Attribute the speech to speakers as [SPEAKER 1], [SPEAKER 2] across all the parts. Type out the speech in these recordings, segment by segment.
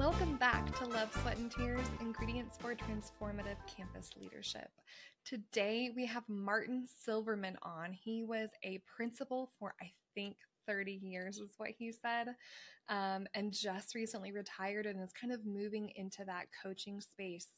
[SPEAKER 1] Welcome back to Love, Sweat, and Tears Ingredients for Transformative Campus Leadership. Today we have Martin Silverman on. He was a principal for, I think, 30 years, is what he said, um, and just recently retired and is kind of moving into that coaching space.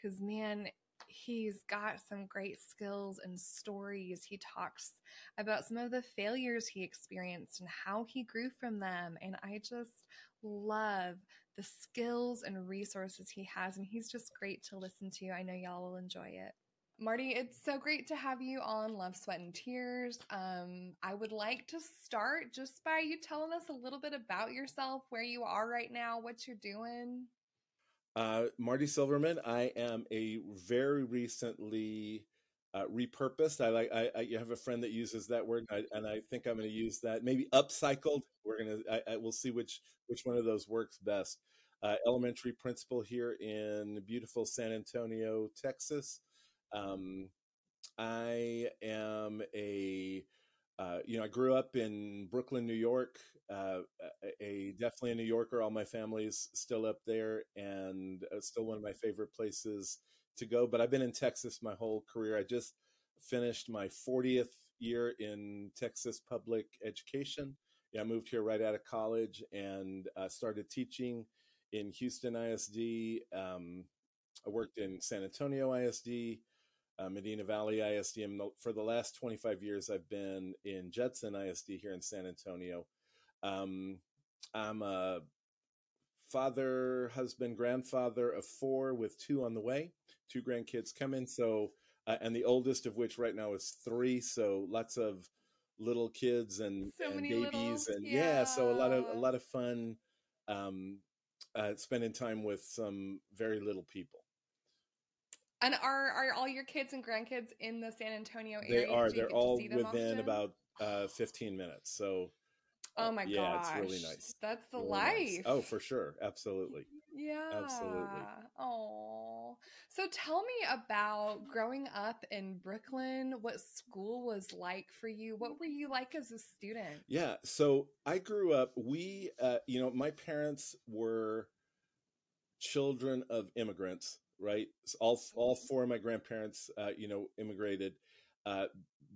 [SPEAKER 1] Because, man, he's got some great skills and stories. He talks about some of the failures he experienced and how he grew from them. And I just love the skills and resources he has. And he's just great to listen to. I know y'all will enjoy it. Marty, it's so great to have you on Love, Sweat, and Tears. Um, I would like to start just by you telling us a little bit about yourself, where you are right now, what you're doing.
[SPEAKER 2] Uh, Marty Silverman. I am a very recently uh, repurposed. I like. I, I, you have a friend that uses that word, and I, and I think I'm going to use that. Maybe upcycled. We're gonna. I, I will see which which one of those works best. Uh, elementary principal here in beautiful San Antonio, Texas. Um, I am a uh, you know, I grew up in Brooklyn, New York. Uh, a, definitely a New Yorker. All my family's still up there, and it's still one of my favorite places to go. But I've been in Texas my whole career. I just finished my 40th year in Texas public education. Yeah, I moved here right out of college and uh, started teaching in Houston ISD. Um, I worked in San Antonio ISD uh, Medina Valley ISD. And for the last 25 years, I've been in Judson ISD here in San Antonio. Um, I'm a father, husband, grandfather of four with two on the way, two grandkids coming. So, uh, and the oldest of which right now is three. So lots of little kids and,
[SPEAKER 1] so
[SPEAKER 2] and babies
[SPEAKER 1] littles,
[SPEAKER 2] and
[SPEAKER 1] yeah.
[SPEAKER 2] yeah. so a lot of a lot of fun um, uh, spending time with some very little people.
[SPEAKER 1] And are are all your kids and grandkids in the San Antonio area?
[SPEAKER 2] They are. They're all within often? about uh, 15 minutes. So
[SPEAKER 1] Oh my
[SPEAKER 2] yeah,
[SPEAKER 1] gosh.
[SPEAKER 2] it's really nice.
[SPEAKER 1] That's the
[SPEAKER 2] really
[SPEAKER 1] life.
[SPEAKER 2] Nice. Oh, for sure. Absolutely.
[SPEAKER 1] Yeah.
[SPEAKER 2] Absolutely.
[SPEAKER 1] Oh. So tell me about growing up in Brooklyn, what school was like for you? What were you like as a student?
[SPEAKER 2] Yeah. So I grew up, we, uh, you know, my parents were children of immigrants right? All all mm-hmm. four of my grandparents, uh, you know, immigrated uh,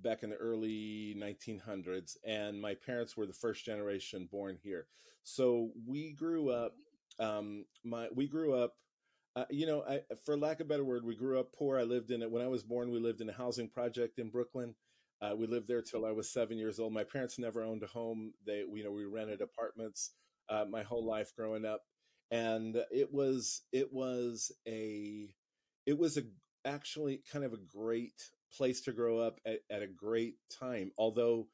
[SPEAKER 2] back in the early 1900s, and my parents were the first generation born here. So we grew up. Um, my we grew up. Uh, you know, I, for lack of a better word, we grew up poor. I lived in it when I was born. We lived in a housing project in Brooklyn. Uh, we lived there till I was seven years old. My parents never owned a home. They, you know, we rented apartments uh, my whole life growing up and it was it was a it was a actually kind of a great place to grow up at, at a great time although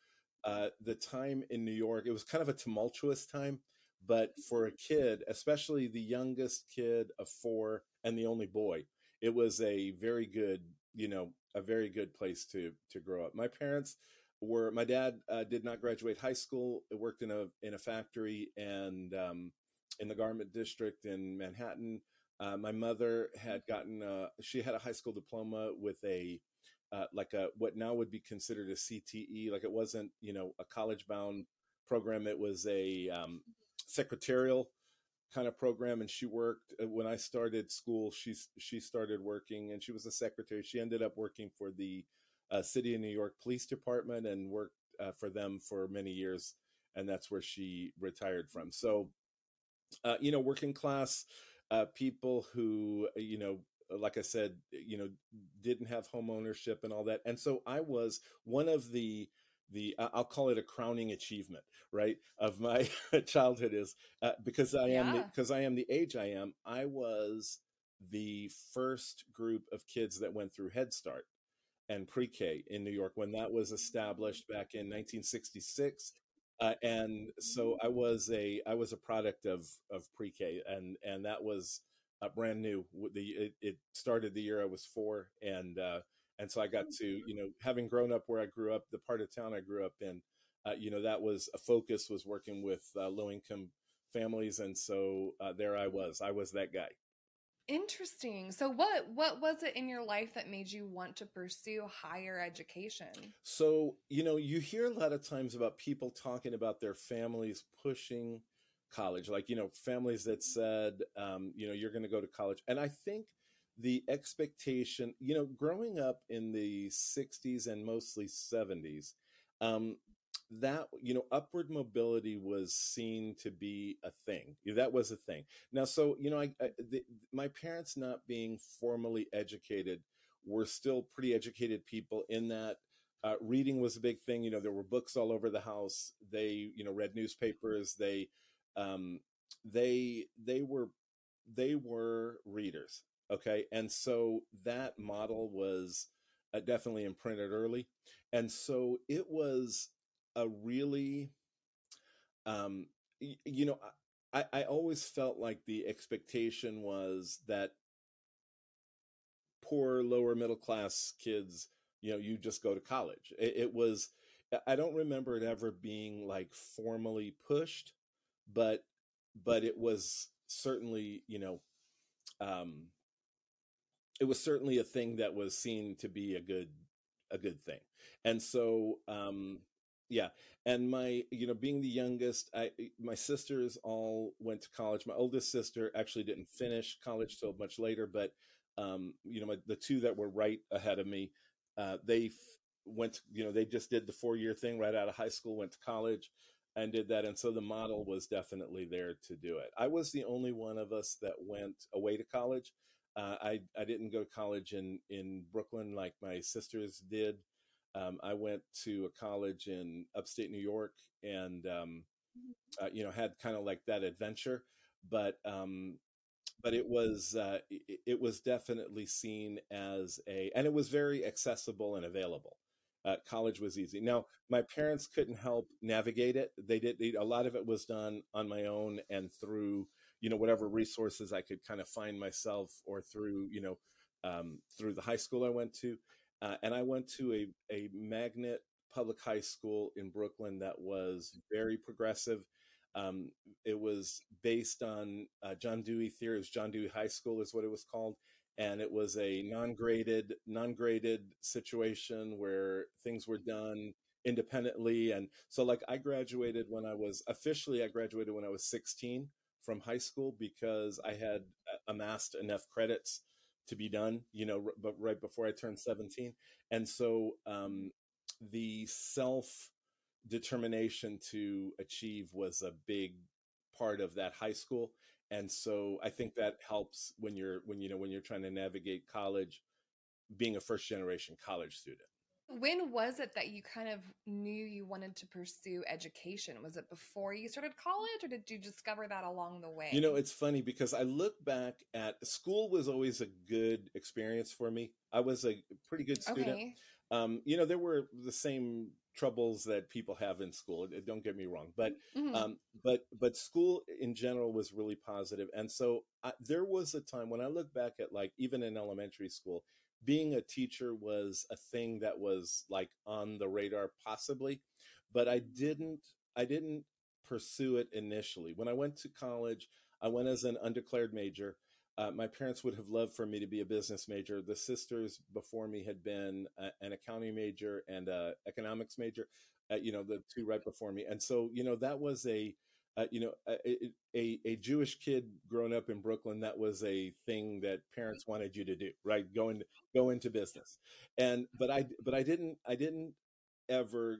[SPEAKER 2] uh, the time in new york it was kind of a tumultuous time but for a kid especially the youngest kid of four and the only boy it was a very good you know a very good place to to grow up my parents were my dad uh, did not graduate high school It worked in a in a factory and um, in the garment district in Manhattan. Uh, my mother had gotten uh, she had a high school diploma with a uh, like a what now would be considered a CTE. Like it wasn't you know a college bound program. It was a um, secretarial kind of program, and she worked uh, when I started school. She she started working, and she was a secretary. She ended up working for the uh, City of New York Police Department and worked uh, for them for many years, and that's where she retired from. So uh, you know, working class uh, people who, uh, you know, like I said, you know, didn't have home ownership and all that. And so I was one of the the I'll call it a crowning achievement, right, of my childhood is uh, because I am because I am the age I am. I was the first group of kids that went through Head Start and pre-K in New York when that was established back in 1966 uh, and so I was a I was a product of of pre-K, and and that was uh, brand new. The it, it, started the year I was four, and uh, and so I got to you know having grown up where I grew up, the part of town I grew up in, uh, you know that was a focus was working with uh, low income families, and so uh, there I was. I was that guy.
[SPEAKER 1] Interesting. So what what was it in your life that made you want to pursue higher education?
[SPEAKER 2] So, you know, you hear a lot of times about people talking about their families pushing college like you know families that said um, you know you're going to go to college. And i think the expectation you know growing up in the 60s and mostly 70s um, that you know upward mobility was seen to be a thing. That was a thing. Now so you know I, I the, my parents not being formally educated were still pretty educated people in that uh, reading was a big thing. You know there were books all over the house. They you know read newspapers. They um, they they were they were readers okay? And so that model was uh, definitely imprinted early. And so it was a really um y- you know I, I always felt like the expectation was that poor lower middle class kids you know you just go to college. It, it was i don't remember it ever being like formally pushed but but it was certainly you know um it was certainly a thing that was seen to be a good a good thing. And so um yeah and my you know being the youngest i my sisters all went to college. My oldest sister actually didn't finish college till much later but um you know my, the two that were right ahead of me uh they f- went you know they just did the four year thing right out of high school went to college and did that and so the model was definitely there to do it i was the only one of us that went away to college uh, I I didn't go to college in in Brooklyn like my sisters did. Um, I went to a college in upstate New York, and um, uh, you know had kind of like that adventure, but um, but it was uh, it, it was definitely seen as a and it was very accessible and available. Uh, college was easy. Now my parents couldn't help navigate it. They did they, a lot of it was done on my own and through you know whatever resources I could kind of find myself or through you know um, through the high school I went to, uh, and I went to a a magnet public high school in Brooklyn that was very progressive. Um, it was based on uh, John Dewey theory. It was John Dewey High School is what it was called, and it was a non-graded non-graded situation where things were done independently. And so, like, I graduated when I was officially I graduated when I was 16 from high school because I had uh, amassed enough credits to be done, you know, but right before I turned 17. And so um, the self determination to achieve was a big part of that high school. And so I think that helps when you're when you know when you're trying to navigate college, being a first generation college student.
[SPEAKER 1] When was it that you kind of knew you wanted to pursue education? Was it before you started college or did you discover that along the way?
[SPEAKER 2] You know, it's funny because I look back at school was always a good experience for me. I was a pretty good student.
[SPEAKER 1] Okay.
[SPEAKER 2] Um, you know, there were the same troubles that people have in school. uh, Don't get me wrong, but
[SPEAKER 1] Mhm.
[SPEAKER 2] um, but but school in general was really positive, and so I, there was a time when I look back at like even in elementary school, being a teacher was a thing that was like on the radar possibly, but I didn't I didn't pursue it initially. When I went to college, I went as an undeclared major. Uh, my parents would have loved for me to be a business major. The sisters before me had been a, an accounting major and a economics major. Uh, you know, the two right before me, and so you know that was a uh, you know a, a a Jewish kid growing up in Brooklyn. That was a thing that parents wanted you to do, right? Go go into business, and but I but I didn't I didn't ever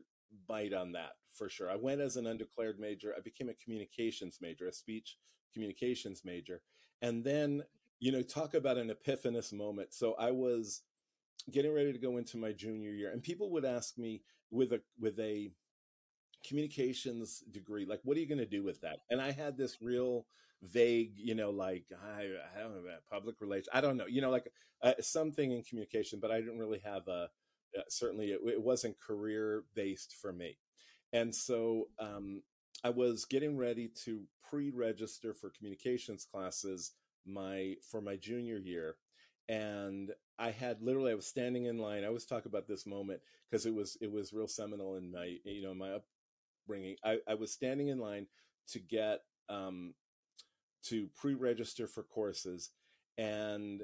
[SPEAKER 2] bite on that for sure. I went as an undeclared major. I became a communications major, a speech communications major. And then, you know, talk about an epiphanous moment. So I was getting ready to go into my junior year and people would ask me with a with a communications degree like what are you going to do with that and i had this real vague you know like i, I don't know about public relations i don't know you know like uh, something in communication but i didn't really have a uh, certainly it, it wasn't career based for me and so um, i was getting ready to pre-register for communications classes my for my junior year and i had literally i was standing in line. I always talk about this moment because it was it was real seminal in my you know my upbringing. I, I was standing in line to get um, to pre-register for courses and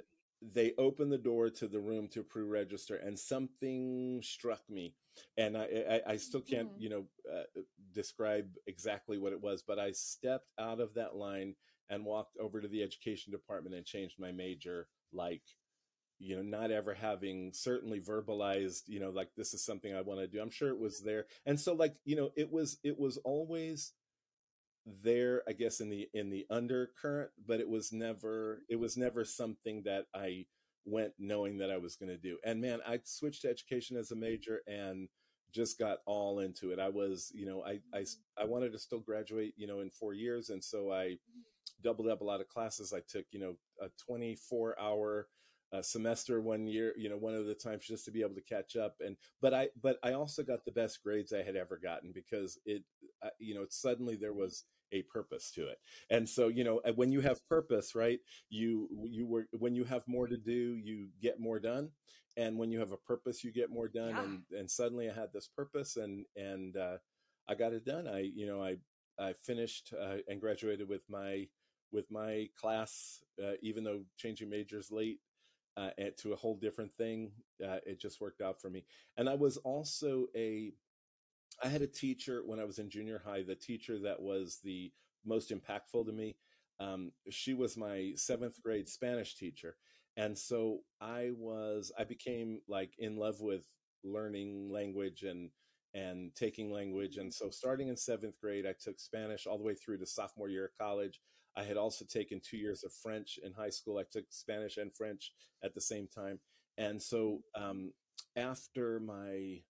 [SPEAKER 2] they opened the door to the room to pre-register and something struck me and i i, I still can't
[SPEAKER 1] Mhm.
[SPEAKER 2] you know uh, describe exactly what it was, but I stepped out of that line and walked over to the education department and changed my major like you know not ever having certainly verbalized you know like this is something i want to do i'm sure it was there and so like you know it was it was always there i guess in the in the undercurrent but it was never it was never something that i went knowing that i was going to do. And man i switched to education as a major and just got all into it. I was you know i i, mm-hmm. I wanted to still graduate you know in four years and so i mm-hmm. doubled up a lot of classes. I took you know a 24 hour a semester one year, you know, one of the times just to be able to catch up. And but I but I also got the best grades I had ever gotten because it, uh, you know, suddenly there was a purpose to it. And so, you know, when you have purpose, right? You you were when you have more to do, you get more done. And when you have a purpose, you get more done. Yeah. And and suddenly I had this purpose, and and uh, I got it done. I you know I I finished uh, and graduated with my with my class, uh, even though changing majors late uh, to a whole different thing. Uh, it just worked out for me. And I was also a, I had a teacher when I was in junior high, the teacher that was the most impactful to me. Um, she was my seventh grade Spanish teacher. And so I was, I became like in love with learning language and, and taking language. And so starting in seventh grade, I took Spanish all the way through to sophomore year of college. I had also taken two years of French in high school. I took Spanish and French at the same time. And so um, after my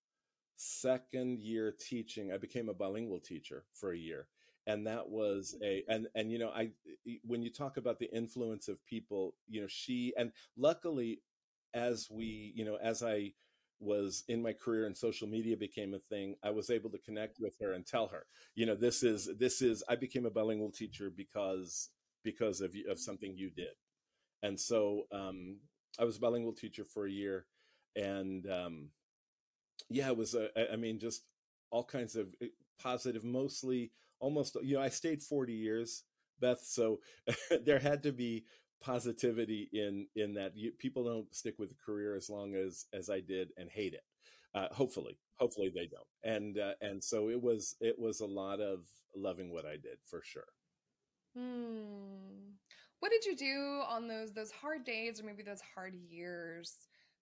[SPEAKER 2] second year teaching, I became a bilingual teacher for a year. And that was a, and, and, you know, I, when you talk about the influence of people, you know, she, and luckily, as we, you know, as I, was in my career and social media became a thing, I was able to connect with her and tell her, you know, this is this is I became a bilingual teacher because because of of something you did, and so um, I was a bilingual teacher for a year, and um, yeah, it was a, I mean, just all kinds of eh, positive, mostly almost you know I stayed forty years, Beth, so there had to be positivity in in that you, people don't stick with a career as long as as I did and hate it. Uh, hopefully, hopefully they don't. And uh, and so it was it was a lot of loving what I did for sure.
[SPEAKER 1] Hmm. What did you do on those those hard days or maybe those hard years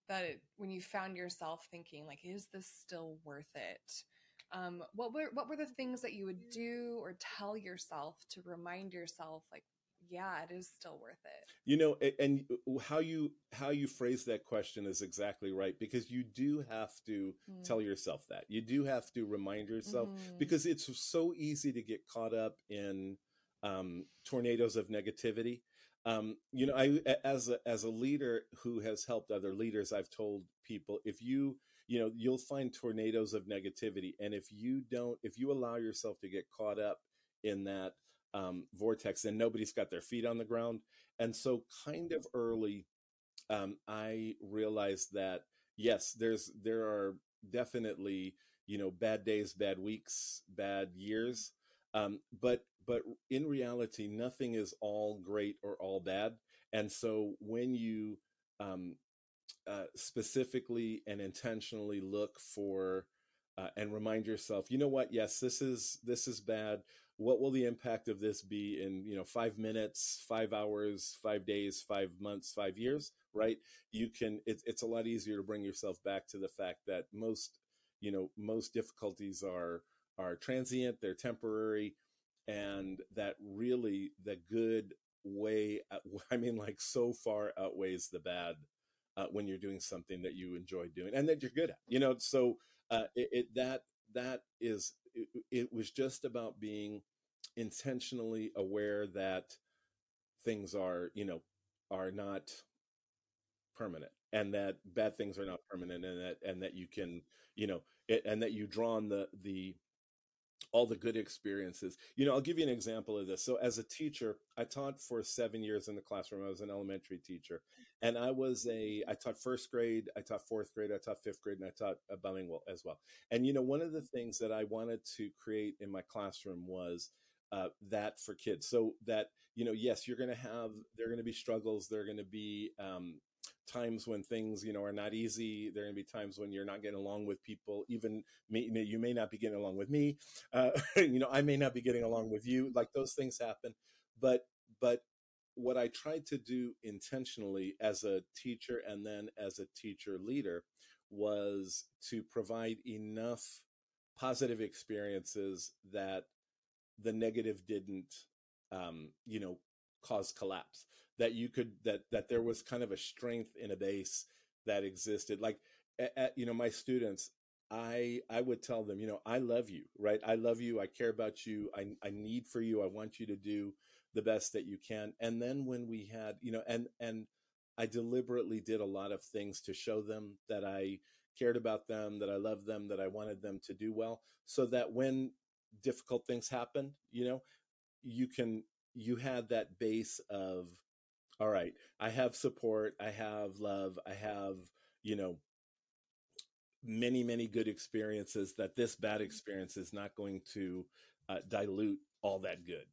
[SPEAKER 1] that when you found yourself thinking like, is this still worth it? Um, what were what were the things that you would do or tell yourself to remind yourself like yeah, it is still worth it.
[SPEAKER 2] You know, and how you how you phrase that question is exactly right because you do have to mm. tell yourself that. You do have to remind yourself mm. because it's so easy to get caught up in um, tornadoes of negativity. Um, you know, I as a, as a leader who has helped other leaders, I've told people if you you know you'll find tornadoes of negativity, and if you don't, if you allow yourself to get caught up in that um, vortex and nobody's got their feet on the ground. And so, kind of early, um, I realized that yes, there's there are definitely you know bad days, bad weeks, bad years, um, but but in reality, nothing is all great or all bad. And so, when you um, uh, specifically and intentionally look for uh, and remind yourself, you know what? Yes, this is this is bad what will the impact of this be in you know five minutes five hours five days five months five years right? You can it, it's a lot easier to bring yourself back to the fact that most you know most difficulties are are transient they're temporary and that really the good way i mean like so far outweighs the bad uh, when you're doing something that you enjoy doing and that you're good at you know? So uh, it, it that that is it, was just about being intentionally aware that things are, you know, are not permanent and that bad things are not permanent and that and that you can you know it, and that you draw on the the all the good experiences. You know, I'll give you an example of this. So, as a teacher, I taught for seven years in the classroom. I was an elementary teacher, and I was a I taught first grade, I taught fourth grade, I taught fifth grade, and I taught a bilingual as well. And you know, one of the things that I wanted to create in my classroom was uh, that for kids, so that you know, yes, you're going to have there are going to be struggles, there are going to be um, times when things you know are not easy. There are going to be times when you're not getting along with people. Even me, you may not be getting along with me uh, you know i may not be getting along with you. Like those things happen. But but what i tried to do intentionally as a teacher and then as a teacher leader was to provide enough positive experiences that the negative didn't um, you know cause collapse that you could that that there was kind of a strength in a base that existed. Like at, at, you know my students i i would tell them you know i love you right? I love you. I care about you. I i need for you. I want you to do the best that you can. And then when we had you know and and i deliberately did a lot of things to show them that i cared about them that i loved them that i wanted them to do well so that when difficult things happened you know you can you had that base of all right i have support i have love i have you know many many good experiences that this bad mm-hmm. experience is not going to uh, dilute all that good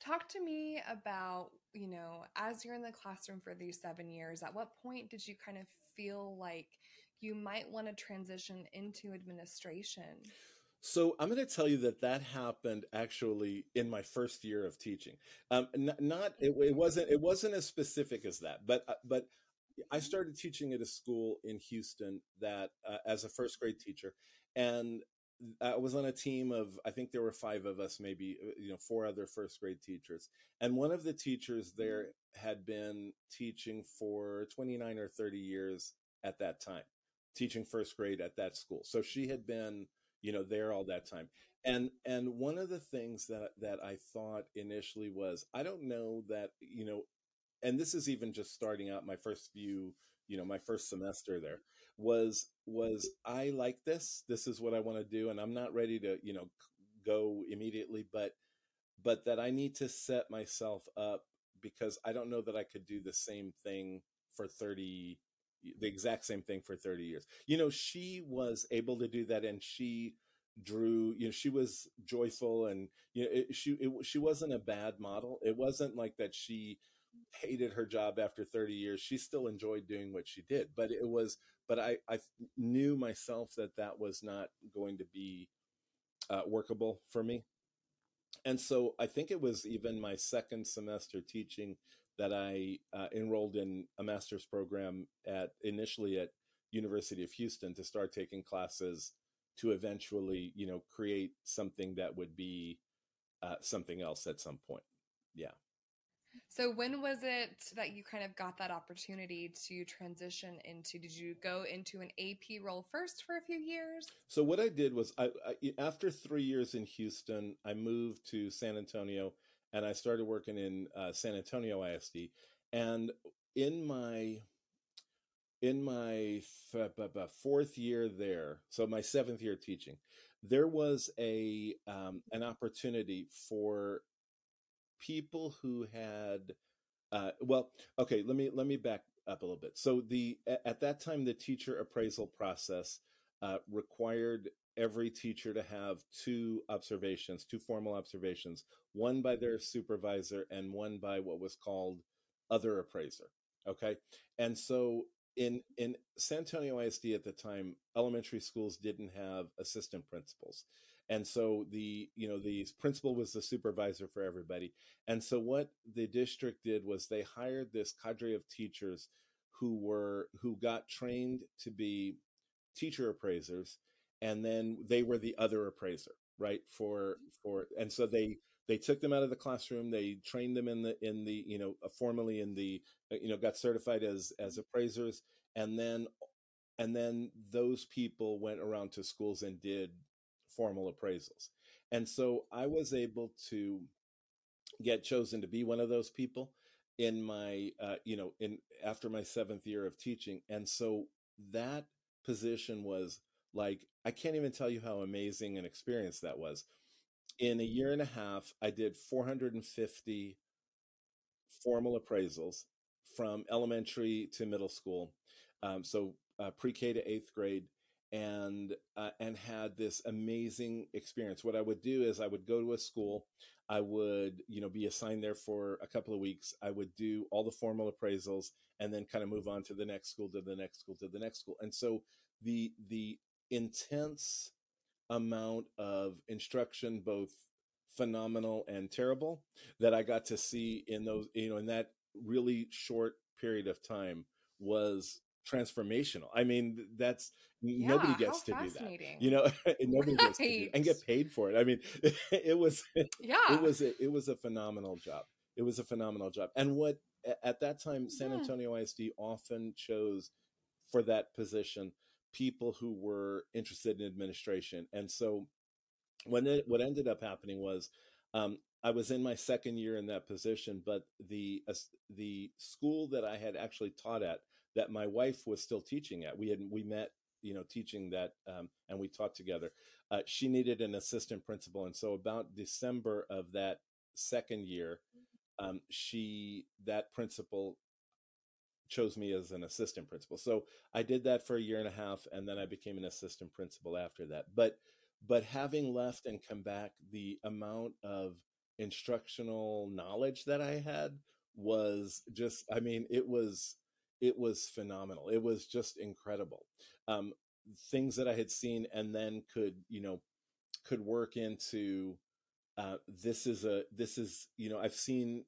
[SPEAKER 1] talk to me about you know as you're in the classroom for these seven years at what point did you kind of feel like you might want to transition into administration
[SPEAKER 2] so I'm going to tell you that that happened actually in my first year of teaching. Um, not, not it, it, wasn't it wasn't as specific as that, but uh, but I started teaching at a school in Houston that uh, as a first grade teacher, and I was on a team of I think there were five of us, maybe uh, you know four other first grade teachers, and one of the teachers there had been teaching for 29 or 30 years at that time, teaching first grade at that school. So she had been you know there all that time. And and one of the things that that i thought initially was i don't know that you know and this is even just starting out my first few you know my first semester there was was i like this this is what i want to do and i'm not ready to you know go immediately but but that i need to set myself up because i don't know that i could do the same thing for 30 the exact same thing for 30 years. You know, she was able to do that and she drew, you know, she was joyful and you know, it, she it, she wasn't a bad model. It wasn't like that she hated her job after 30 years. She still enjoyed doing what she did, but it was but I I knew myself that that was not going to be uh, workable for me. And so I think it was even my second semester teaching that I uh, enrolled in a master's program at initially at University of Houston to start taking classes to eventually, you know, create something that would be uh, something else at some point. Yeah.
[SPEAKER 1] So when was it that you kind of got that opportunity to transition into? Did you go into an AP role first for a few years?
[SPEAKER 2] So what I did was, I, I after three years in Houston, I moved to San Antonio and I started working in uh, San Antonio ISD. And in my in my fourth year there, so my seventh year teaching, there was a um, an opportunity for people who had uh, well, okay, let me let me back up a little bit. So the at that time the teacher appraisal process uh, required every teacher to have two observations, two formal observations, one by mm-hmm. their supervisor and one by what was called other appraiser. Okay. And so in in San Antonio ISD at the time, elementary schools didn't have assistant principals. And so the you know the principal was the supervisor for everybody. And so what the district did was they hired this cadre of teachers who were who got trained to be teacher appraisers and then they were the other appraiser right for for and so they they took them out of the classroom they trained them in the in the you know uh, formally in the uh, you know got certified as as appraisers and then and then those people went around to schools and did formal appraisals. And so i was able to get chosen to be one of those people in my uh, you know in after my seventh year of teaching and so that position was like, I can't even tell you how amazing an experience that was. In a year and a half, I did 450 formal appraisals from elementary to middle school. Um, so uh, pre K to eighth grade. and uh, and had this amazing experience. What I would do is I would go to a school, I would you know be assigned there for a couple of weeks. I would do all the formal appraisals and then kind of move on to the next school, to the next school, to the next school. And so the the intense amount of instruction, both phenomenal and terrible, that I got to see in those you know in that really short period of time was transformational. I mean, that's
[SPEAKER 1] Yeah,
[SPEAKER 2] nobody gets to do that, you know, and nobody gets to do and get paid for it. I mean, it was
[SPEAKER 1] yeah, it
[SPEAKER 2] was a, it was a phenomenal job. It was a phenomenal job. And what at that time San
[SPEAKER 1] Yeah.
[SPEAKER 2] Antonio ISD often chose for that position people who were interested in administration. And so when it, what ended up happening was um, I was in my second year in that position, but the as- the school that I had actually taught at, that my wife was still teaching at, we had we met, you know, teaching that, um, and we taught together. Uh, she needed an assistant principal, and so about December of that second year, um, she that principal chose me as an assistant principal. So I did that for a year and a half, and then I became an assistant principal after that. But but having left and come back, the amount of instructional knowledge that I had was just I mean, it was it was phenomenal. It was just incredible. Um, things that I had seen and then could, you know, could work into uh, this is a this is you know I've seen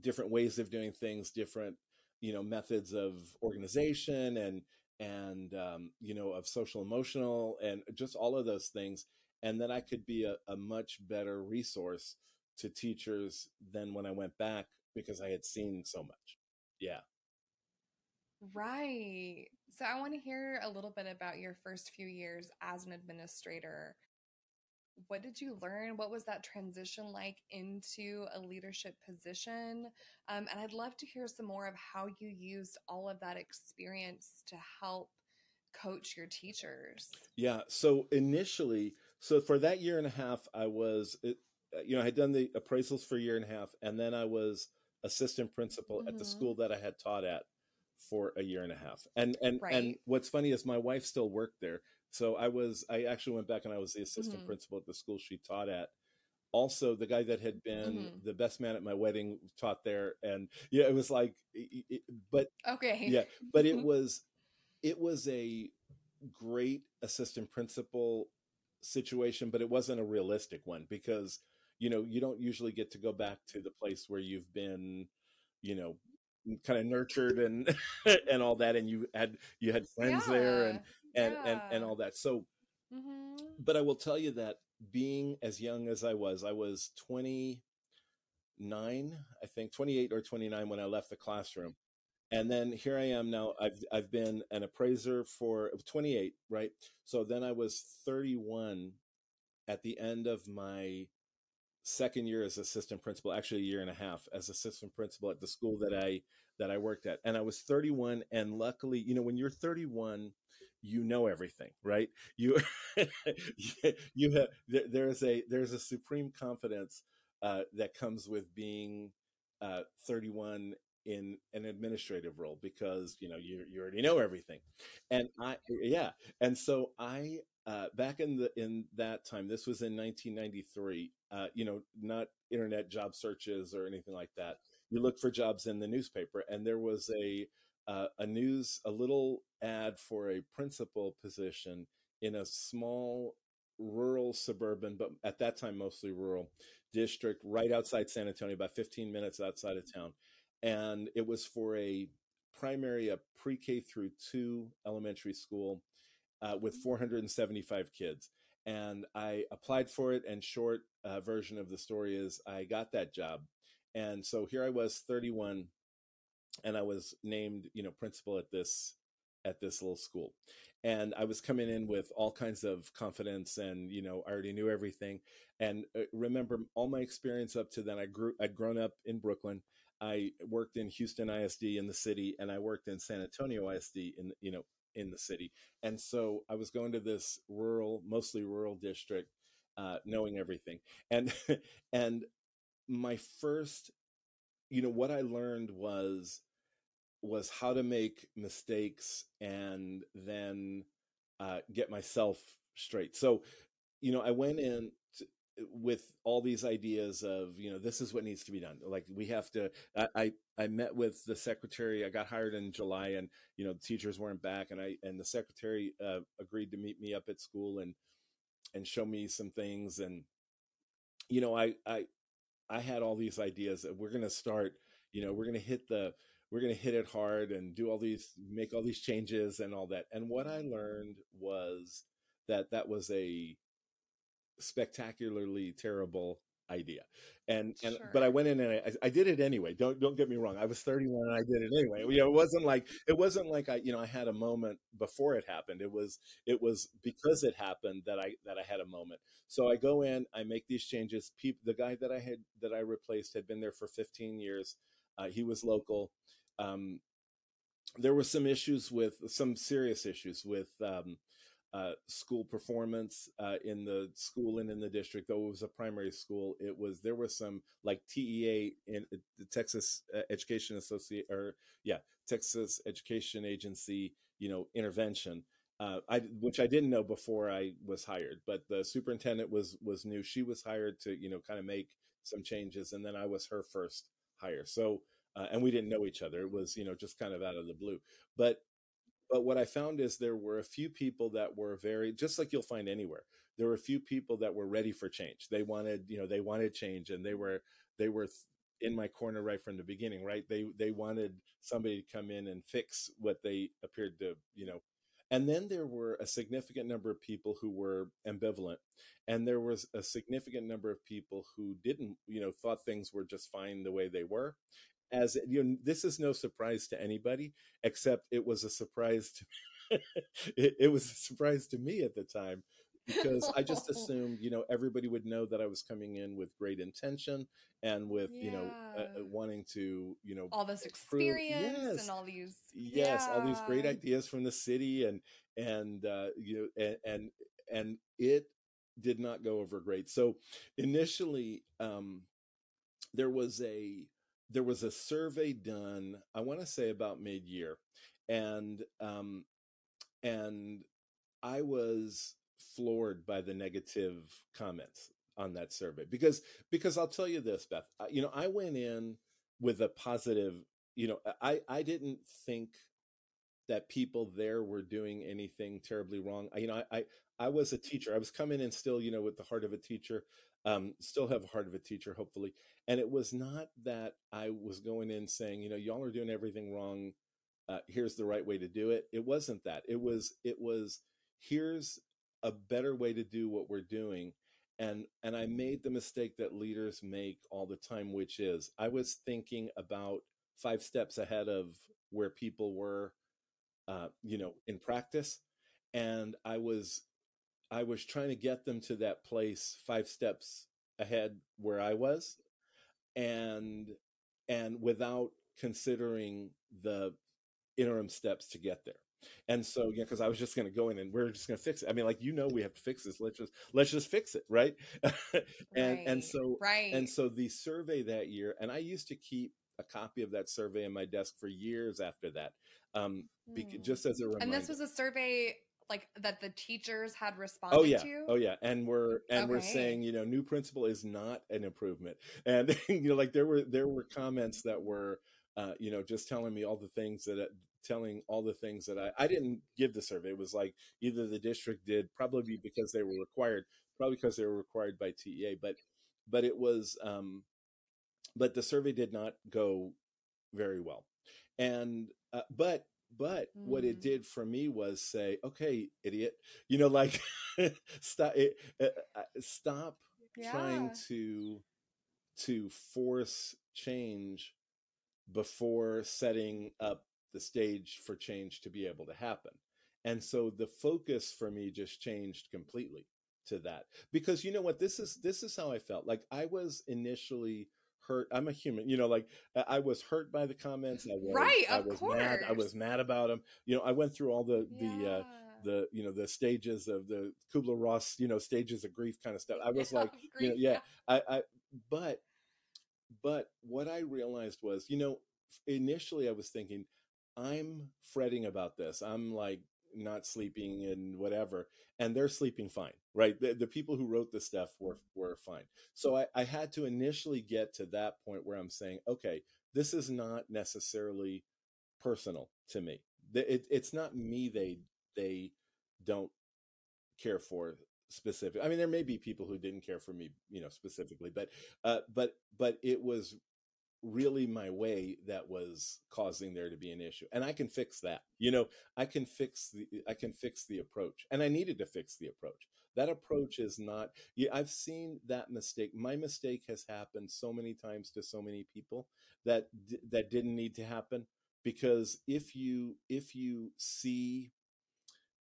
[SPEAKER 2] different ways of doing things, different you know methods of organization and and um, you know of social emotional and just all of those things, and then I could be a, a much better resource to teachers than when I went back because I had seen so much. Yeah.
[SPEAKER 1] Right. So I want to hear a little bit about your first few years as an administrator. What did you learn? What was that transition like into a leadership position? Um, and I'd love to hear some more of how you used all of that experience to help coach your teachers.
[SPEAKER 2] Yeah. So initially, so for that year and a half, I was, uh, you know, I had done the appraisals for a year and a half, and then I was assistant principal at the
[SPEAKER 1] hmm
[SPEAKER 2] school that I had taught at for a year and a half. And and and what's funny is my wife still worked there. So I was, I actually went back and I was the assistant
[SPEAKER 1] hmm
[SPEAKER 2] principal at the school she taught at. Also, the guy that had been
[SPEAKER 1] hmm
[SPEAKER 2] the best man at my wedding taught there, and yeah, it was like, it, it- but
[SPEAKER 1] Okay.
[SPEAKER 2] yeah, but it was it was a great assistant principal situation, but it wasn't a realistic one because you know you don't usually get to go back to the place where you've been, you know, kind of nurtured and and all that, and you had you had friends there and
[SPEAKER 1] Yeah.
[SPEAKER 2] and and and all that. So,
[SPEAKER 1] hmm
[SPEAKER 2] but I will tell you that being as young as I was, I was twenty nine, I think twenty eight or twenty nine when I left the classroom and then here I am now. I've I've been an appraiser for 28, right? So then I was 31 at the end of my second year as assistant principal, actually a year and a half as assistant principal at the school that I that I worked at. And I was 31 and luckily, you know, when you're 31, you know everything, right? You you have there, there's a there's a supreme confidence uh, that comes with being uh, 31 in an administrative role because you know you you already know everything. And i yeah. And so i uh back in the in that time this was in 1993 uh you know not internet job searches or anything like that. You look for jobs in the newspaper and there was a uh, a news a little ad for a principal position in a small rural suburban but at that time mostly rural district right outside san antonio about 15 minutes outside of town. And it was for a primary a pre-k through two elementary school uh, with 475 kids. And i applied for it and short uh, version of the story is i got that job. And so here i was 31 and i was named you know principal at this at this little school and i was coming in with all kinds of confidence and you know i already knew everything and uh, remember all my experience up to then i grew i'd grown up in brooklyn I worked in Houston ISD in the city, and I worked in San Antonio ISD in you know in the city. And so I was going to this rural, mostly rural district, uh, knowing everything. And and my first, you know, what I learned was was how to make mistakes and then uh, get myself straight. So, you know, I went in to, with all these ideas of, you know, this is what needs to be done. Like we have to. I, I met with the secretary. I got hired in July, and you know, the teachers weren't back, and I and the secretary uh, agreed to meet me up at school and and show me some things and you know i i i had all these ideas that we're going to start you know we're going to hit the we're going to hit it hard and do all these make all these changes and all that. And what i learned was that that was a spectacularly terrible idea and and sure. but i went in and I, I did it anyway don't don't get me wrong i was 31 and i did it anyway you know it wasn't like it wasn't like i you know i had a moment before it happened it was it was because it happened that i that i had a moment so i go in i make these changes people the guy that i had that i replaced had been there for 15 years uh, he was local um, there were some issues with some serious issues with um, uh, school performance uh, in the school and in the district. Though it was a primary school, it was there was some like TEA in uh, the Texas uh, Education Associate or yeah Texas Education Agency, you know, intervention. Uh, I which I didn't know before I was hired, but the superintendent was was new. She was hired to you know kind of make some changes, and then I was her first hire. So uh, and we didn't know each other. It was you know just kind of out of the blue. But but what I found is there were a few people that were very, just like you'll find anywhere, there were a few people that were ready for change. They wanted, you know, they wanted change and they were, they were in my corner right from the beginning, right? They, they wanted somebody to come in and fix what they appeared to, you know, and then there were a significant number of people who were ambivalent. And there was a significant number of people who didn't, you know, thought things were just fine the way they were as you know, this is no surprise to anybody, except it was a surprise to it, it was a surprise to me at the time because I just assumed, you know, everybody would know that I was coming in with great intention and with, yeah. you know, uh, uh, wanting to, you know,
[SPEAKER 1] all this experience yes. and all these,
[SPEAKER 2] yes, yeah. all these great ideas from the city and, and, uh, you know, and, and, and it did not go over great. So initially, um, there was a, there was a survey done, I want to say about mid year, and um, and I was floored by the negative comments on that survey because because I'll tell you this, Beth. You know, I went in with a positive. You know, I I didn't think that people there were doing anything terribly wrong. I, you know, I, I I was a teacher. I was coming in still, you know, with the heart of a teacher um, still have a heart of a teacher, hopefully. And it was not that I was going in saying, you know, y'all are doing everything wrong. Uh, here's the right way to do it. It wasn't that. It was, it was, here's a better way to do what we're doing. And, and I made the mistake that leaders make all the time, which is I was thinking about five steps ahead of where people were, uh, you know, in practice. And I was I was trying to get them to that place five steps ahead where I was and and without considering the interim steps to get there. And so, yeah, because I was just going to go in and we're just going to fix it. I mean, like you know, we have to fix this. Let's just let's just fix it, right? and right, and so
[SPEAKER 1] right.
[SPEAKER 2] and so the survey that year, and I used to keep a copy of that survey in my desk for years after that, um, mm. just as a reminder.
[SPEAKER 1] And this was a survey like that the teachers had responded
[SPEAKER 2] oh yeah.
[SPEAKER 1] to?
[SPEAKER 2] oh yeah. And we're and okay. we're saying you know new principal is not an improvement. And you know like there were there were comments that were uh, you know just telling me all the things that uh, telling all the things that I I didn't give the survey. It was like either the district did probably because they were required probably because they were required by TEA but but it was um but the survey did not go very well. And uh, but but mm. what it mm. did for me was say, okay, idiot, you know, like stop, it, uh, uh, stop yeah. trying to, to force change before setting up the stage for change to be able to happen. And so the focus for me just changed completely to that because you know what this is this is how I felt like I was initially hurt. I'm a human, you know, like I was hurt by the comments. I was,
[SPEAKER 1] right,
[SPEAKER 2] I was
[SPEAKER 1] course.
[SPEAKER 2] mad. I was mad about them. You know, I went through all the, yeah. the, uh, the, you know, the stages of the Kubler Ross, you know, stages of grief kind of stuff. I was like, grief, you know, yeah, yeah. I, I, but, but what I realized was, you know, initially I was thinking, I'm fretting about this. I'm like, not sleeping and whatever and they're sleeping fine right the, the people who wrote this stuff were were fine. So I, I had to initially get to that point where i'm saying okay this is not necessarily personal to me. It, it's not me they they don't care for specific i mean there may be people who didn't care for me you know specifically but uh but but it was really my way that was causing there to be an issue and i can fix that you know i can fix the i can fix the approach and i needed to fix the approach that approach is not yeah, i've seen that mistake my mistake has happened so many times to so many people that that didn't need to happen because if you if you see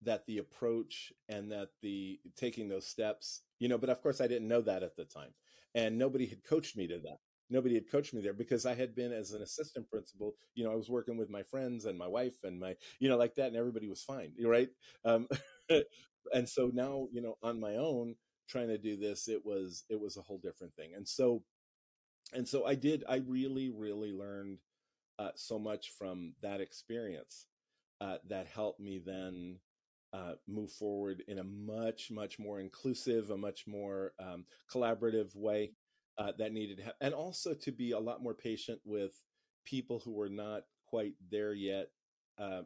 [SPEAKER 2] that the approach and that the taking those steps you know but of course i didn't know that at the time and nobody had coached me to that nobody had coached me there because I had been as an assistant principal, you know, I was working with my friends and my wife and my, you know, like that, and everybody was fine, right? Um, and so now, you know, on my own, trying to do this, it was it was a whole different thing. And so, and so I did. I really, really learned uh, so much from that experience uh, that helped me then. Uh, move forward in a much, much more inclusive, a much more um, collaborative way uh, that needed to and also to be a lot more patient with people who were not quite there yet uh,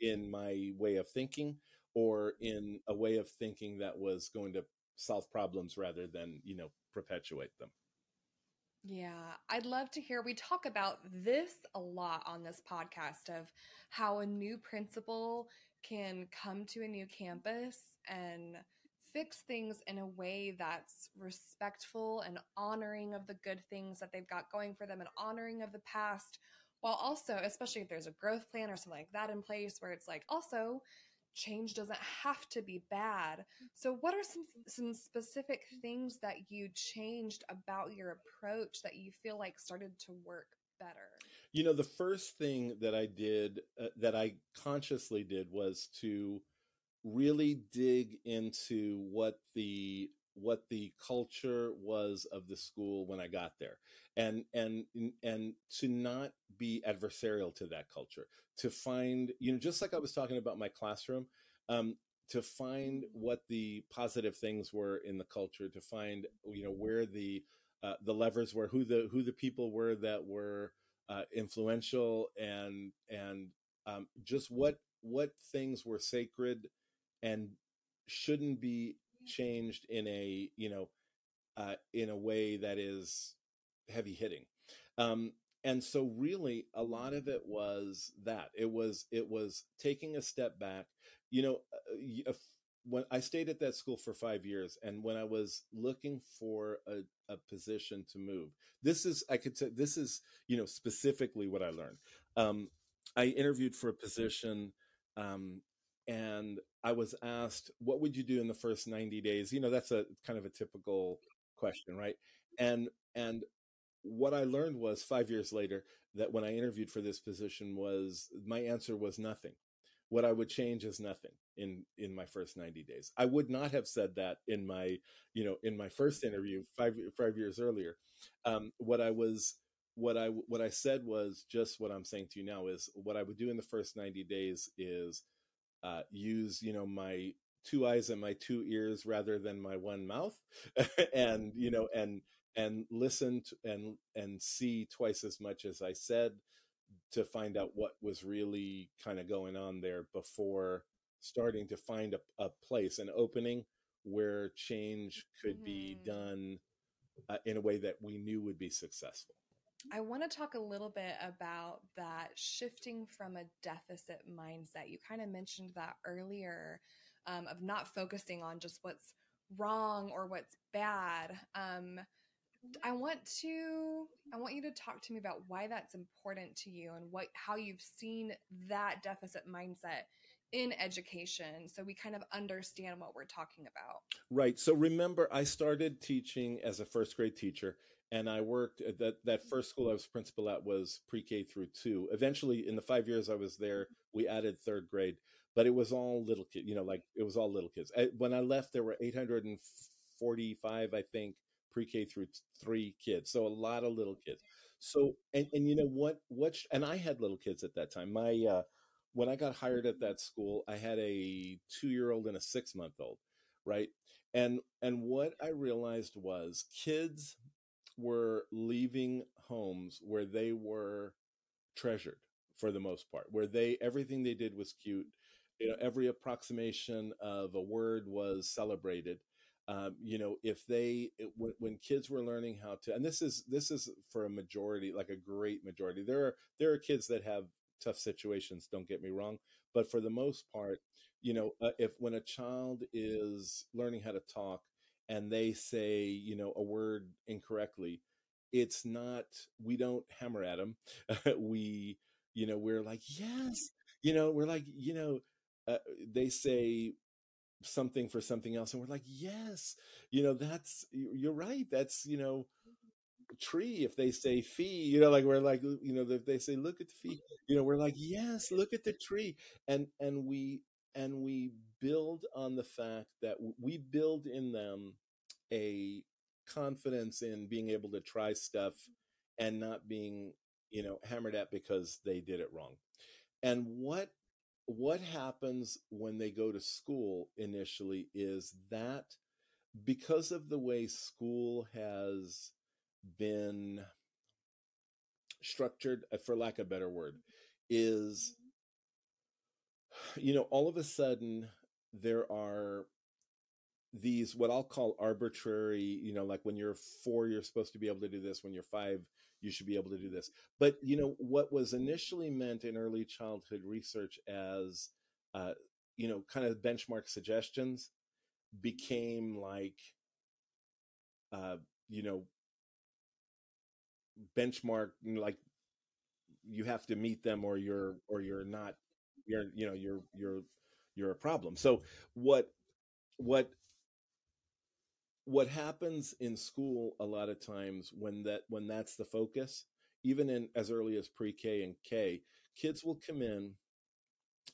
[SPEAKER 2] in my way of thinking or in a way of thinking that was going to solve problems rather than you know perpetuate them
[SPEAKER 1] yeah, I'd love to hear. We talk about this a lot on this podcast of how a new principal can come to a new campus and fix things in a way that's respectful and honoring of the good things that they've got going for them and honoring of the past while also especially if there's a growth plan or something like that in place where it's like also change doesn't have to be bad. So what are some some specific things that you changed about your approach that you feel like started to work better?
[SPEAKER 2] You know the first thing that i did uh, that i consciously did was to really dig into what the what the culture was of the school when I got there. And and and to not be adversarial to that culture to find you know just like I was talking about my classroom um, to find what the positive things were in the culture to find you know where the uh, the levers were who the who the people were that were uh, influential and and um, just what what things were sacred and shouldn't be changed in a you know uh, in a way that is heavy hitting. Um, and so really a lot of it was that. It was it was taking a step back. You know uh, when i stayed at that school for five years and when i was looking for a, a position to move this is i could say this is you know specifically what i learned. Um, i interviewed for a position um, and I was asked, "What would you do in the first 90 days?" You know, that's a kind of a typical question, right? And and what I learned was 5 years later that when I interviewed for this position was my answer was nothing. What I would change is nothing in in my first 90 days. I would not have said that in my, you know, in my first interview 5 5 years earlier. Um, what I was what I what I said was just what I'm saying to you now is what I would do in the first 90 days is uh, use you know my two eyes and my two ears rather than my one mouth and you know and and listen to, and and see twice as much as i said to find out what was really kind of going on there before starting to find a, a place an opening where change could mm-hmm. be done uh, in a way that we knew would be successful
[SPEAKER 1] I want to talk a little bit about that shifting from a deficit mindset. You kind of mentioned that earlier um, of not focusing on just what's wrong or what's bad. Um, I want to I want you to talk to me about why that's important to you and what how you've seen that deficit mindset in education so we kind of understand what we're talking about.
[SPEAKER 2] Right. So remember I started teaching as a first grade teacher and I worked at that that first school I was principal at was pre-K through two. Eventually, in the five years I was there, we added third grade, but it was all little kids. You know, like it was all little kids. I, when I left, there were 845, I think, pre-K through three kids. So a lot of little kids. So and and you know what what and I had little kids at that time. My uh, when I got hired at that school, I had a two year old and a six month old, right? And and what I realized was kids were leaving homes where they were treasured for the most part, where they everything they did was cute. You know, every approximation of a word was celebrated. Um, you know, if they it, when, when kids were learning how to, and this is this is for a majority, like a great majority. There are there are kids that have tough situations. Don't get me wrong, but for the most part, you know, uh, if when a child is learning how to talk and they say, you know, a word incorrectly, it's not. We don't hammer at them. we, you know, we're like, yes, you know, we're like, you know, uh, they say something for something else and we're like yes you know that's you're right that's you know tree if they say fee you know like we're like you know if they say look at the fee you know we're like yes look at the tree and and we and we build on the fact that we build in them a confidence in being able to try stuff and not being you know hammered at because they did it wrong. And what what happens when they go to school initially is that because of the way school has been structured, uh, for lack of a better word, is, you know, all of a sudden there are these what I'll call arbitrary, you know, like when you're four, you're supposed to be able to do this. When you're five, you should be able to do this. But you know, what was initially meant in early childhood research as, uh, you know, kind of benchmark suggestions became like, uh, you know, benchmark like you have to meet them or you're or you're not you're you know you're you're you're a problem. So what what what happens in school a lot of times when that when that's the focus even in as early as pre-k and k kids will come in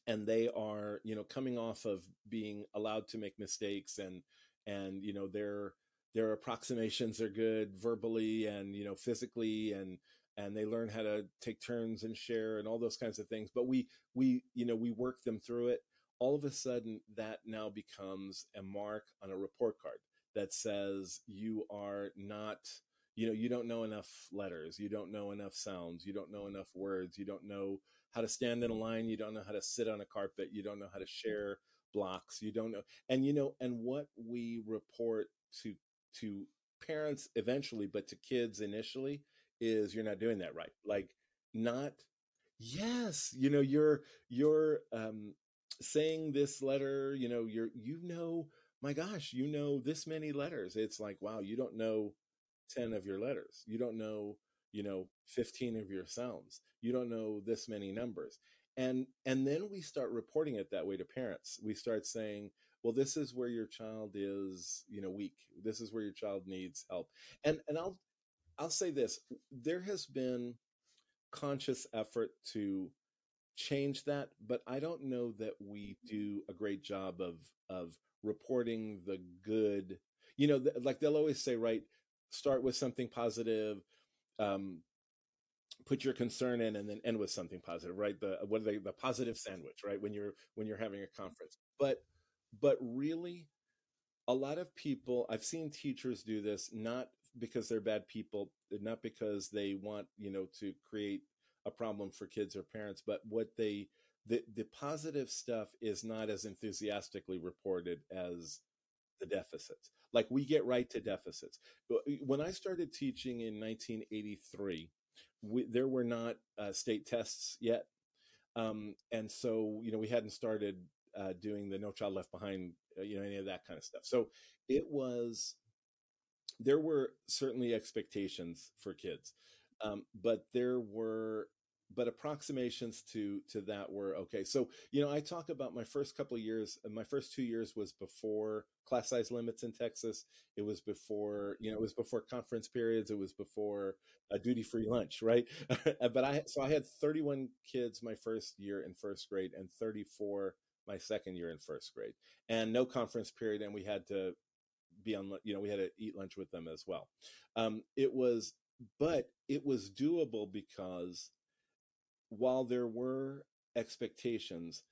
[SPEAKER 2] and they are you know coming off of being allowed to make mistakes and and you know they're their approximations are good verbally and you know physically and and they learn how to take turns and share and all those kinds of things but we we you know we work them through it. All of a sudden that now becomes a mark on a report card that says you are not you know you don't know enough letters you don't know enough sounds you don't know enough words you don't know how to stand in a line you don't know how to sit on a carpet you don't know how to share blocks you don't know and you know and what we report to to parents eventually, but to kids initially is you're not doing that right. Like not yes, you know, you're you're um saying this letter, you know, you're you know, my gosh, you know this many letters. It's like, wow, you don't know 10 of your letters. You don't know, you know, 15 of your sounds. You don't know this many numbers. And and then we start reporting it that way to parents. We start saying, well this is where your child is you know weak this is where your child needs help and and i'll i'll say this there has been conscious effort to change that but i don't know that we do a great job of of reporting the good you know like they'll always say right start with something positive um put your concern in and then end with something positive right? The what are they the positive sandwich right when you're when you're having a conference. But but really, a lot of people, I've seen teachers do this, not because they're bad people, not because they want, you know, to create a problem for kids or parents, but what they, the, the positive stuff is not as enthusiastically reported as the deficits. Like we get right to deficits. When I started teaching in 1983, we, there were not uh, state tests yet. Um, and so, you know, we hadn't started uh, doing the No Child Left Behind, uh, you know, any of that kind of stuff. So it was, there were certainly expectations for kids, um, but there were, but approximations to to that were okay. So you know, I talk about my first couple of years. My first two years was before class size limits in Texas. It was before you know, it was before conference periods. It was before a duty free lunch, right? but I so I had 31 kids my first year in first grade and 34 my second year in first grade, and no conference period, and we had to be on, you know, we had to eat lunch with them as well. Um, it was, but it was doable because while there were expectations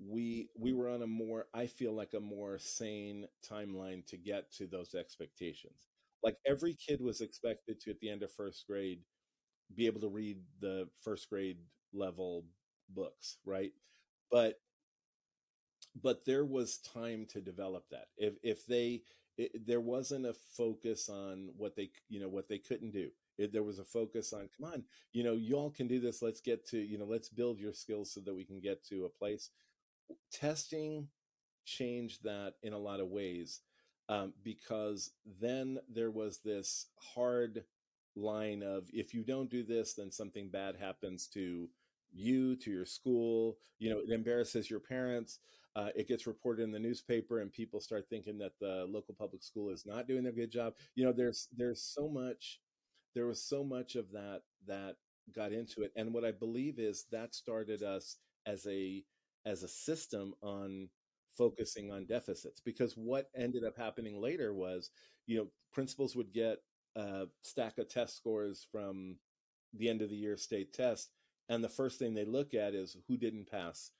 [SPEAKER 2] we we were on a more i feel like a more sane timeline to get to those expectations. Like every kid was expected to at the end of first grade be able to read the first grade level books right? But but there was time to develop that. If if they it, there wasn't a focus on what they you know what they couldn't do. It, there was a focus on come on you know you all can do this let's get to you know let's build your skills so that we can get to a place. Testing changed that in a lot of ways um, because then there was this hard line of if you don't do this then something bad happens to you to your school you know it embarrasses your parents uh, it gets reported in the newspaper and people start thinking that the local public school is not doing a good job. You know there's there's so much there was so much of that that got into it. And what i believe is that started us as a as a system on focusing on deficits. Because what ended up happening later was you know principals would get a stack of test scores from the end of the year state test and the first thing they look at is who didn't pass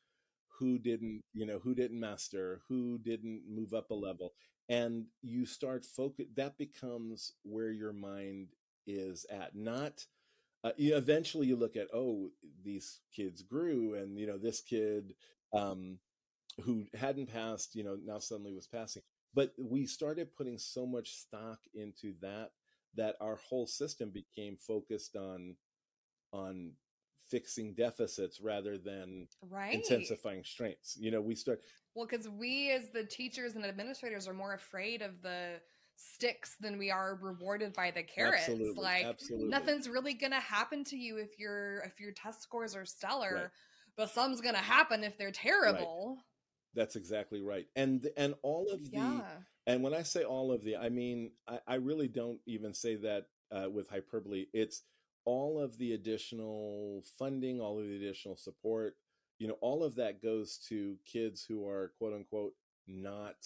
[SPEAKER 2] who didn't you know who didn't master who didn't move up a level and you start focus that becomes where your mind is at not uh, you eventually you look at oh these kids grew and you know this kid um, who hadn't passed you know now suddenly was passing. But we started putting so much stock into that that our whole system became focused on on fixing deficits rather than
[SPEAKER 1] right
[SPEAKER 2] intensifying strengths you know we start
[SPEAKER 1] well because we as the teachers and administrators are more afraid of the sticks than we are rewarded by the carrots.
[SPEAKER 2] Absolutely,
[SPEAKER 1] like
[SPEAKER 2] absolutely.
[SPEAKER 1] nothing's really gonna happen to you if your if your test scores are stellar,
[SPEAKER 2] Right.
[SPEAKER 1] but something's gonna happen if they're terrible.
[SPEAKER 2] That's exactly right. And and all of the
[SPEAKER 1] Yeah.
[SPEAKER 2] and when I say all of the, I mean I, I really don't even say that uh, with hyperbole. It's all of the additional funding, all of the additional support. You know, all of that goes to kids who are quote unquote not,